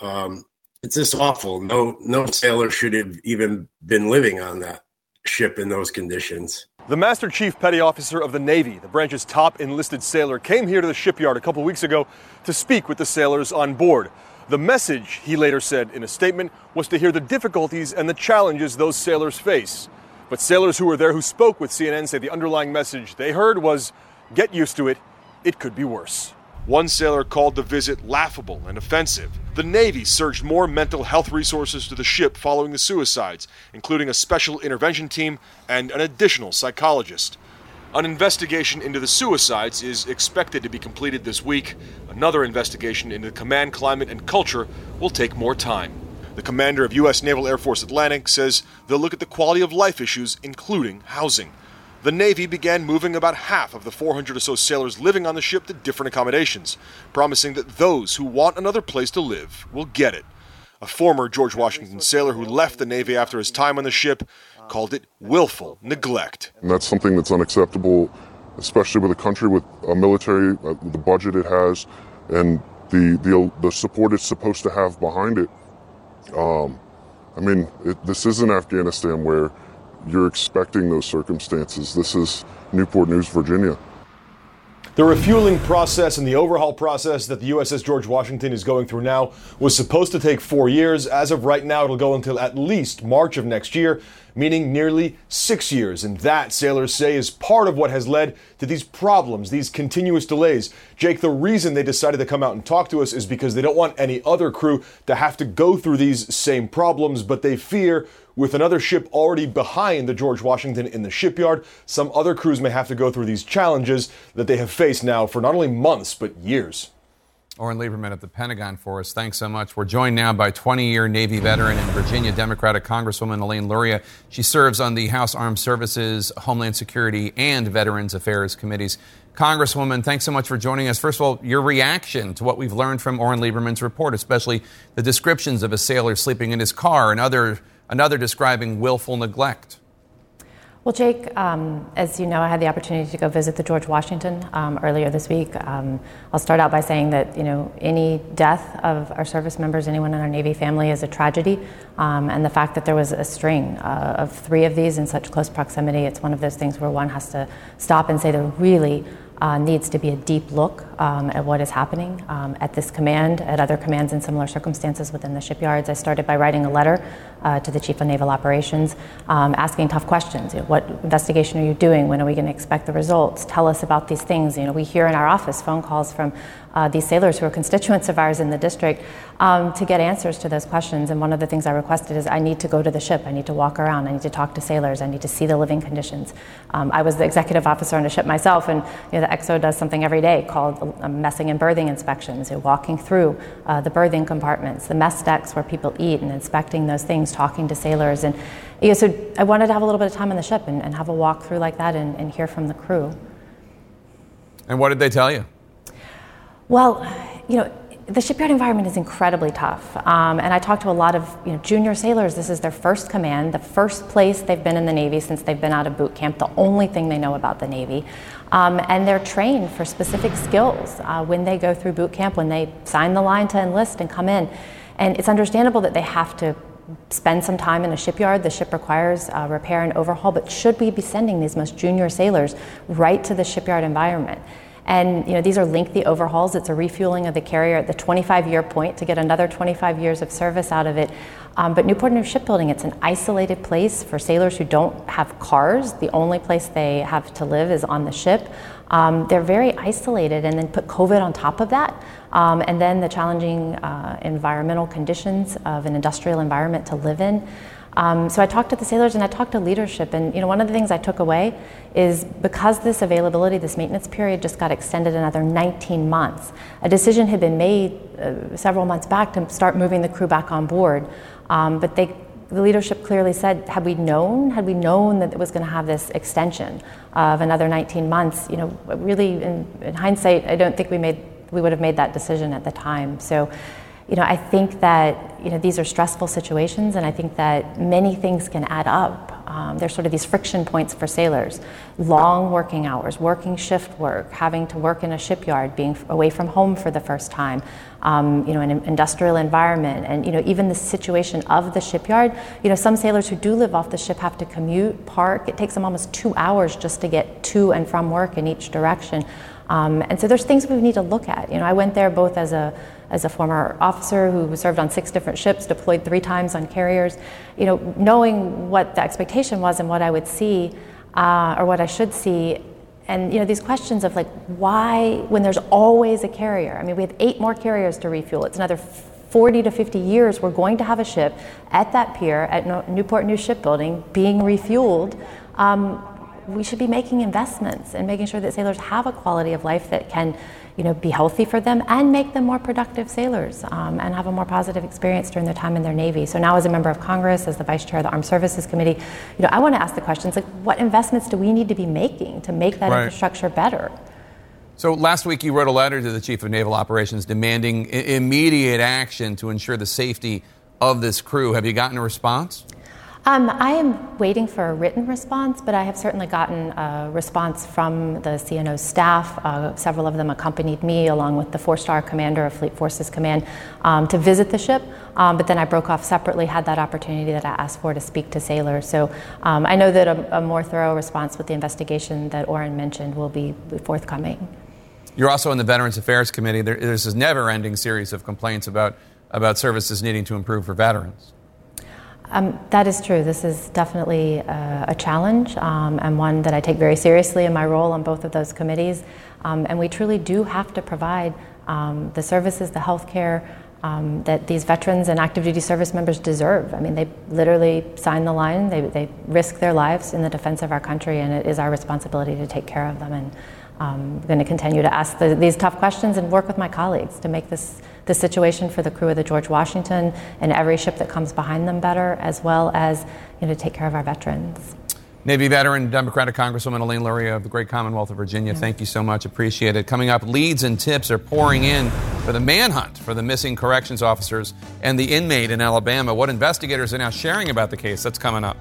Speaker 31: Um, it's just awful. No no sailor should have even been living on that ship in those conditions.
Speaker 28: The Master Chief Petty Officer of the Navy, the branch's top enlisted sailor, came here to the shipyard a couple weeks ago to speak with the sailors on board. The message, he later said in a statement, was to hear the difficulties and the challenges those sailors face. But sailors who were there who spoke with CNN say the underlying message they heard was get used to it, it could be worse. One sailor called the visit laughable and offensive. The Navy surged more mental health resources to the ship following the suicides, including a special intervention team and an additional psychologist. An investigation into the suicides is expected to be completed this week. Another investigation into the command climate and culture will take more time. The commander of U.S. Naval Air Force Atlantic says they'll look at the quality of life issues, including housing. The Navy began moving about half of the 400 or so sailors living on the ship to different accommodations, promising that those who want another place to live will get it. A former George Washington sailor who left the Navy after his time on the ship called it willful neglect.
Speaker 32: And that's something that's unacceptable, especially with a country with a military, uh, the budget it has, and the, the, the support it's supposed to have behind it. Um, I mean, it, this isn't Afghanistan where you're expecting those circumstances. This is Newport News, Virginia.
Speaker 28: The refueling process and the overhaul process that the USS George Washington is going through now was supposed to take four years. As of right now, it'll go until at least March of next year, meaning nearly six years. And that, sailors say, is part of what has led to these problems, these continuous delays. Jake, the reason they decided to come out and talk to us is because they don't want any other crew to have to go through these same problems, but they fear with another ship already behind the George Washington in the shipyard, some other crews may have to go through these challenges that they have faced now for not only months, but years.
Speaker 1: Oren Lieberman at the Pentagon for us. Thanks so much. We're joined now by 20 year Navy veteran and Virginia Democratic Congresswoman Elaine Luria. She serves on the House Armed Services, Homeland Security, and Veterans Affairs committees. Congresswoman, thanks so much for joining us. First of all, your reaction to what we've learned from Oren Lieberman's report, especially the descriptions of a sailor sleeping in his car and other another describing willful neglect.
Speaker 33: Well, Jake, um, as you know, I had the opportunity to go visit the George Washington um, earlier this week. Um, I'll start out by saying that you know any death of our service members, anyone in our Navy family, is a tragedy, um, and the fact that there was a string uh, of three of these in such close proximity, it's one of those things where one has to stop and say they're really uh, needs to be a deep look um, at what is happening um, at this command, at other commands in similar circumstances within the shipyards. I started by writing a letter uh, to the Chief of Naval Operations um, asking tough questions. You know, what investigation are you doing? When are we going to expect the results? Tell us about these things. You know, we hear in our office phone calls from uh, these sailors who are constituents of ours in the district um, to get answers to those questions. And one of the things I requested is I need to go to the ship. I need to walk around. I need to talk to sailors. I need to see the living conditions. Um, I was the executive officer on a ship myself, and you know, the XO does something every day called uh, messing and berthing inspections. You know, walking through uh, the berthing compartments, the mess decks where people eat, and inspecting those things, talking to sailors. And so I wanted to have a little bit of time on the ship and, and have a walk through like that and, and hear from the crew.
Speaker 1: And what did they tell you?
Speaker 33: Well, you know, the shipyard environment is incredibly tough. Um, and I talked to a lot of you know, junior sailors. This is their first command, the first place they've been in the Navy since they've been out of boot camp, the only thing they know about the Navy. Um, and they're trained for specific skills uh, when they go through boot camp, when they sign the line to enlist and come in. And it's understandable that they have to spend some time in a shipyard. The ship requires uh, repair and overhaul, but should we be sending these most junior sailors right to the shipyard environment? And you know, these are lengthy overhauls. It's a refueling of the carrier at the 25 year point to get another 25 years of service out of it. Um, but Newport News Shipbuilding, it's an isolated place for sailors who don't have cars. The only place they have to live is on the ship. Um, they're very isolated, and then put COVID on top of that, um, and then the challenging uh, environmental conditions of an industrial environment to live in. Um, so I talked to the sailors and I talked to leadership, and you know one of the things I took away is because this availability, this maintenance period, just got extended another 19 months. A decision had been made uh, several months back to start moving the crew back on board, um, but they the leadership clearly said, had we known, had we known that it was going to have this extension of another 19 months, you know, really in, in hindsight, I don't think we made we would have made that decision at the time. So you know, I think that you know these are stressful situations, and I think that many things can add up. Um, there's sort of these friction points for sailors: long working hours, working shift work, having to work in a shipyard, being away from home for the first time, um, you know, an industrial environment, and you know, even the situation of the shipyard. You know, some sailors who do live off the ship have to commute, park. It takes them almost two hours just to get to and from work in each direction. Um, and so there's things we need to look at. You know, I went there both as a as a former officer who served on six different ships, deployed three times on carriers, you know, knowing what the expectation was and what I would see uh, or what I should see. And you know these questions of like why when there's always a carrier. I mean we have eight more carriers to refuel. It's another 40 to 50 years we're going to have a ship at that pier at Newport News Shipbuilding being refueled. Um, we should be making investments and making sure that sailors have a quality of life that can you know, be healthy for them and make them more productive sailors um, and have a more positive experience during their time in their Navy. So now as a member of Congress, as the Vice Chair of the Armed Services Committee, you know, I want to ask the questions like what investments do we need to be making to make that right. infrastructure better?
Speaker 1: So last week you wrote a letter to the Chief of Naval Operations demanding I- immediate action to ensure the safety of this crew. Have you gotten a response?
Speaker 33: Um, I am waiting for a written response, but I have certainly gotten a response from the CNO staff. Uh, several of them accompanied me, along with the four star commander of Fleet Forces Command, um, to visit the ship. Um, but then I broke off separately, had that opportunity that I asked for to speak to sailors. So um, I know that a, a, more thorough response with the investigation that Oren mentioned will be forthcoming.
Speaker 1: You're also in the Veterans Affairs Committee. There, there's this never ending series of complaints about, about services needing to improve for veterans.
Speaker 33: Um, that is true. This is definitely uh, a challenge um, and one that I take very seriously in my role on both of those committees. Um, and we truly do have to provide um, the services, the health care um, that these veterans and active duty service members deserve. I mean, they literally sign the line, they, they risk their lives in the defense of our country, and it is our responsibility to take care of them. And I'm going to continue to ask the, these tough questions and work with my colleagues to make this the situation for the crew of the George Washington and every ship that comes behind them better, as well as you know, to take care of our veterans.
Speaker 1: Navy veteran, Democratic Congresswoman Elaine Luria of the great Commonwealth of Virginia, yeah. thank you so much. Appreciate it. Coming up, leads and tips are pouring in for the manhunt for the missing corrections officers and the inmate in Alabama. What investigators are now sharing about the case, that's coming up.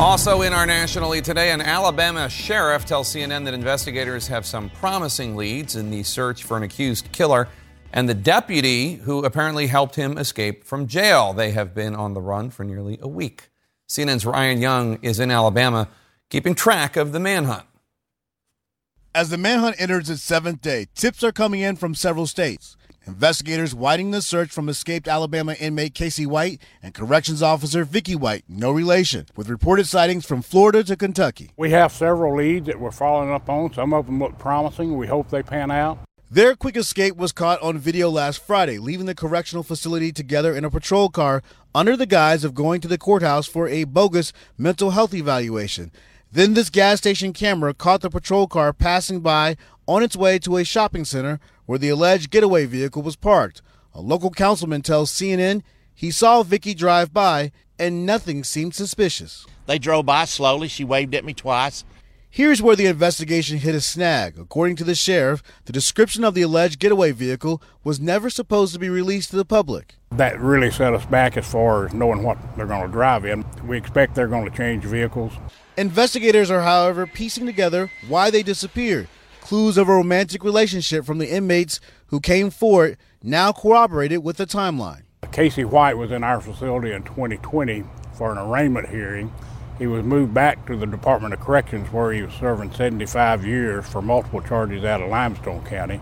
Speaker 1: Also in our national today, an Alabama sheriff tells CNN that investigators have some promising leads in the search for an accused killer and the deputy who apparently helped him escape from jail. They have been on the run for nearly a week. CNN's Ryan Young is in Alabama. keeping track of the manhunt.
Speaker 34: As the manhunt enters its seventh day, tips are coming in from several states. Investigators widening the search from escaped Alabama inmate Casey White and corrections officer Vicky White, no relation, with reported sightings from Florida to Kentucky.
Speaker 35: We have several leads that we're following up on. Some of them look promising. We hope they pan out.
Speaker 34: Their quick escape was caught on video last Friday, leaving the correctional facility together in a patrol car under the guise of going to the courthouse for a bogus mental health evaluation. Then this gas station camera caught the patrol car passing by on its way to a shopping center where the alleged getaway vehicle was parked. A local councilman tells CNN he saw Vicky drive by and nothing seemed suspicious.
Speaker 36: They drove by slowly. She waved at me twice.
Speaker 34: Here's where the investigation hit a snag. According to the sheriff, the description of the alleged getaway vehicle was never supposed to be released to the public.
Speaker 35: That really set us back as far as knowing what they're going to drive in. We expect they're going to change vehicles.
Speaker 34: Investigators are, however, piecing together why they disappeared. Clues of a romantic relationship from the inmates who came forward now corroborated with the timeline.
Speaker 35: Casey White was in our facility in 2020 for an arraignment hearing. He was moved back to the Department of Corrections where he was serving 75 years for multiple charges out of Limestone County.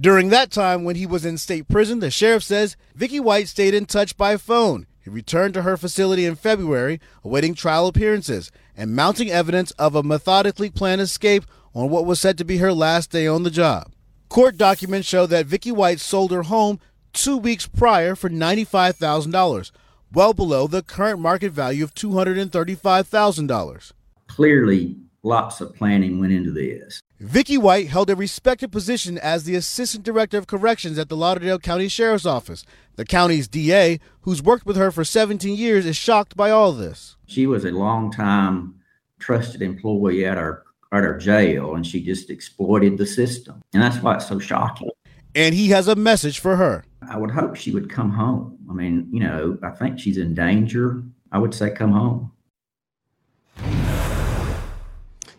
Speaker 34: During that time when he was in state prison, the sheriff says Vicky White stayed in touch by phone. He returned to her facility in February, awaiting trial appearances and mounting evidence of a methodically planned escape on what was said to be her last day on the job. Court documents show that Vicky White sold her home two weeks prior for $95,000 well below the current market value of $235,000.
Speaker 37: Clearly, lots of planning went into this.
Speaker 34: Vicky White held a respected position as the Assistant Director of Corrections at the Lauderdale County Sheriff's Office. The county's DA, who's worked with her for 17 years, is shocked by all this.
Speaker 37: She was a long-time trusted employee at our at our jail, and she just exploited the system, and that's why it's so shocking.
Speaker 34: And he has a message for her.
Speaker 37: I would hope she would come home. I mean, you know, I think she's in danger. I would say come home.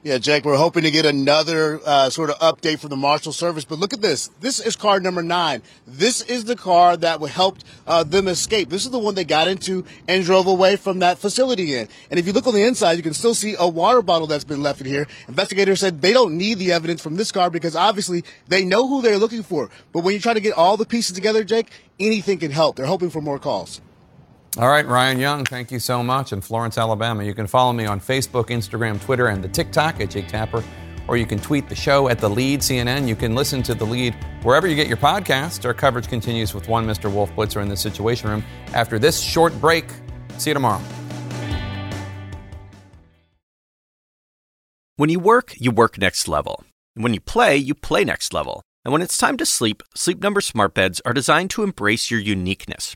Speaker 34: Yeah, Jake, we're hoping to get another uh, sort of update from the Marshal Service. But look at this. This is car number nine. This is the car that helped uh, them escape. This is the one they got into and drove away from that facility in. And if you look on the inside, you can still see a water bottle that's been left in here. Investigators said they don't need the evidence from this car because obviously they know who they're looking for. But when you try to get all the pieces together, Jake, anything can help. They're hoping for more calls.
Speaker 1: All right, Ryan Young, thank you so much. In Florence, Alabama, you can follow me on Facebook, Instagram, Twitter, and the TikTok at Jake Tapper, or you can tweet the show at The Lead CNN. You can listen to The Lead wherever you get your podcasts. Our coverage continues with one Mr. Wolf Blitzer in the Situation Room. After this short break, see you tomorrow.
Speaker 38: When you work, you work next level. And when you play, you play next level. And when it's time to sleep, Sleep Number smart beds are designed to embrace your uniqueness,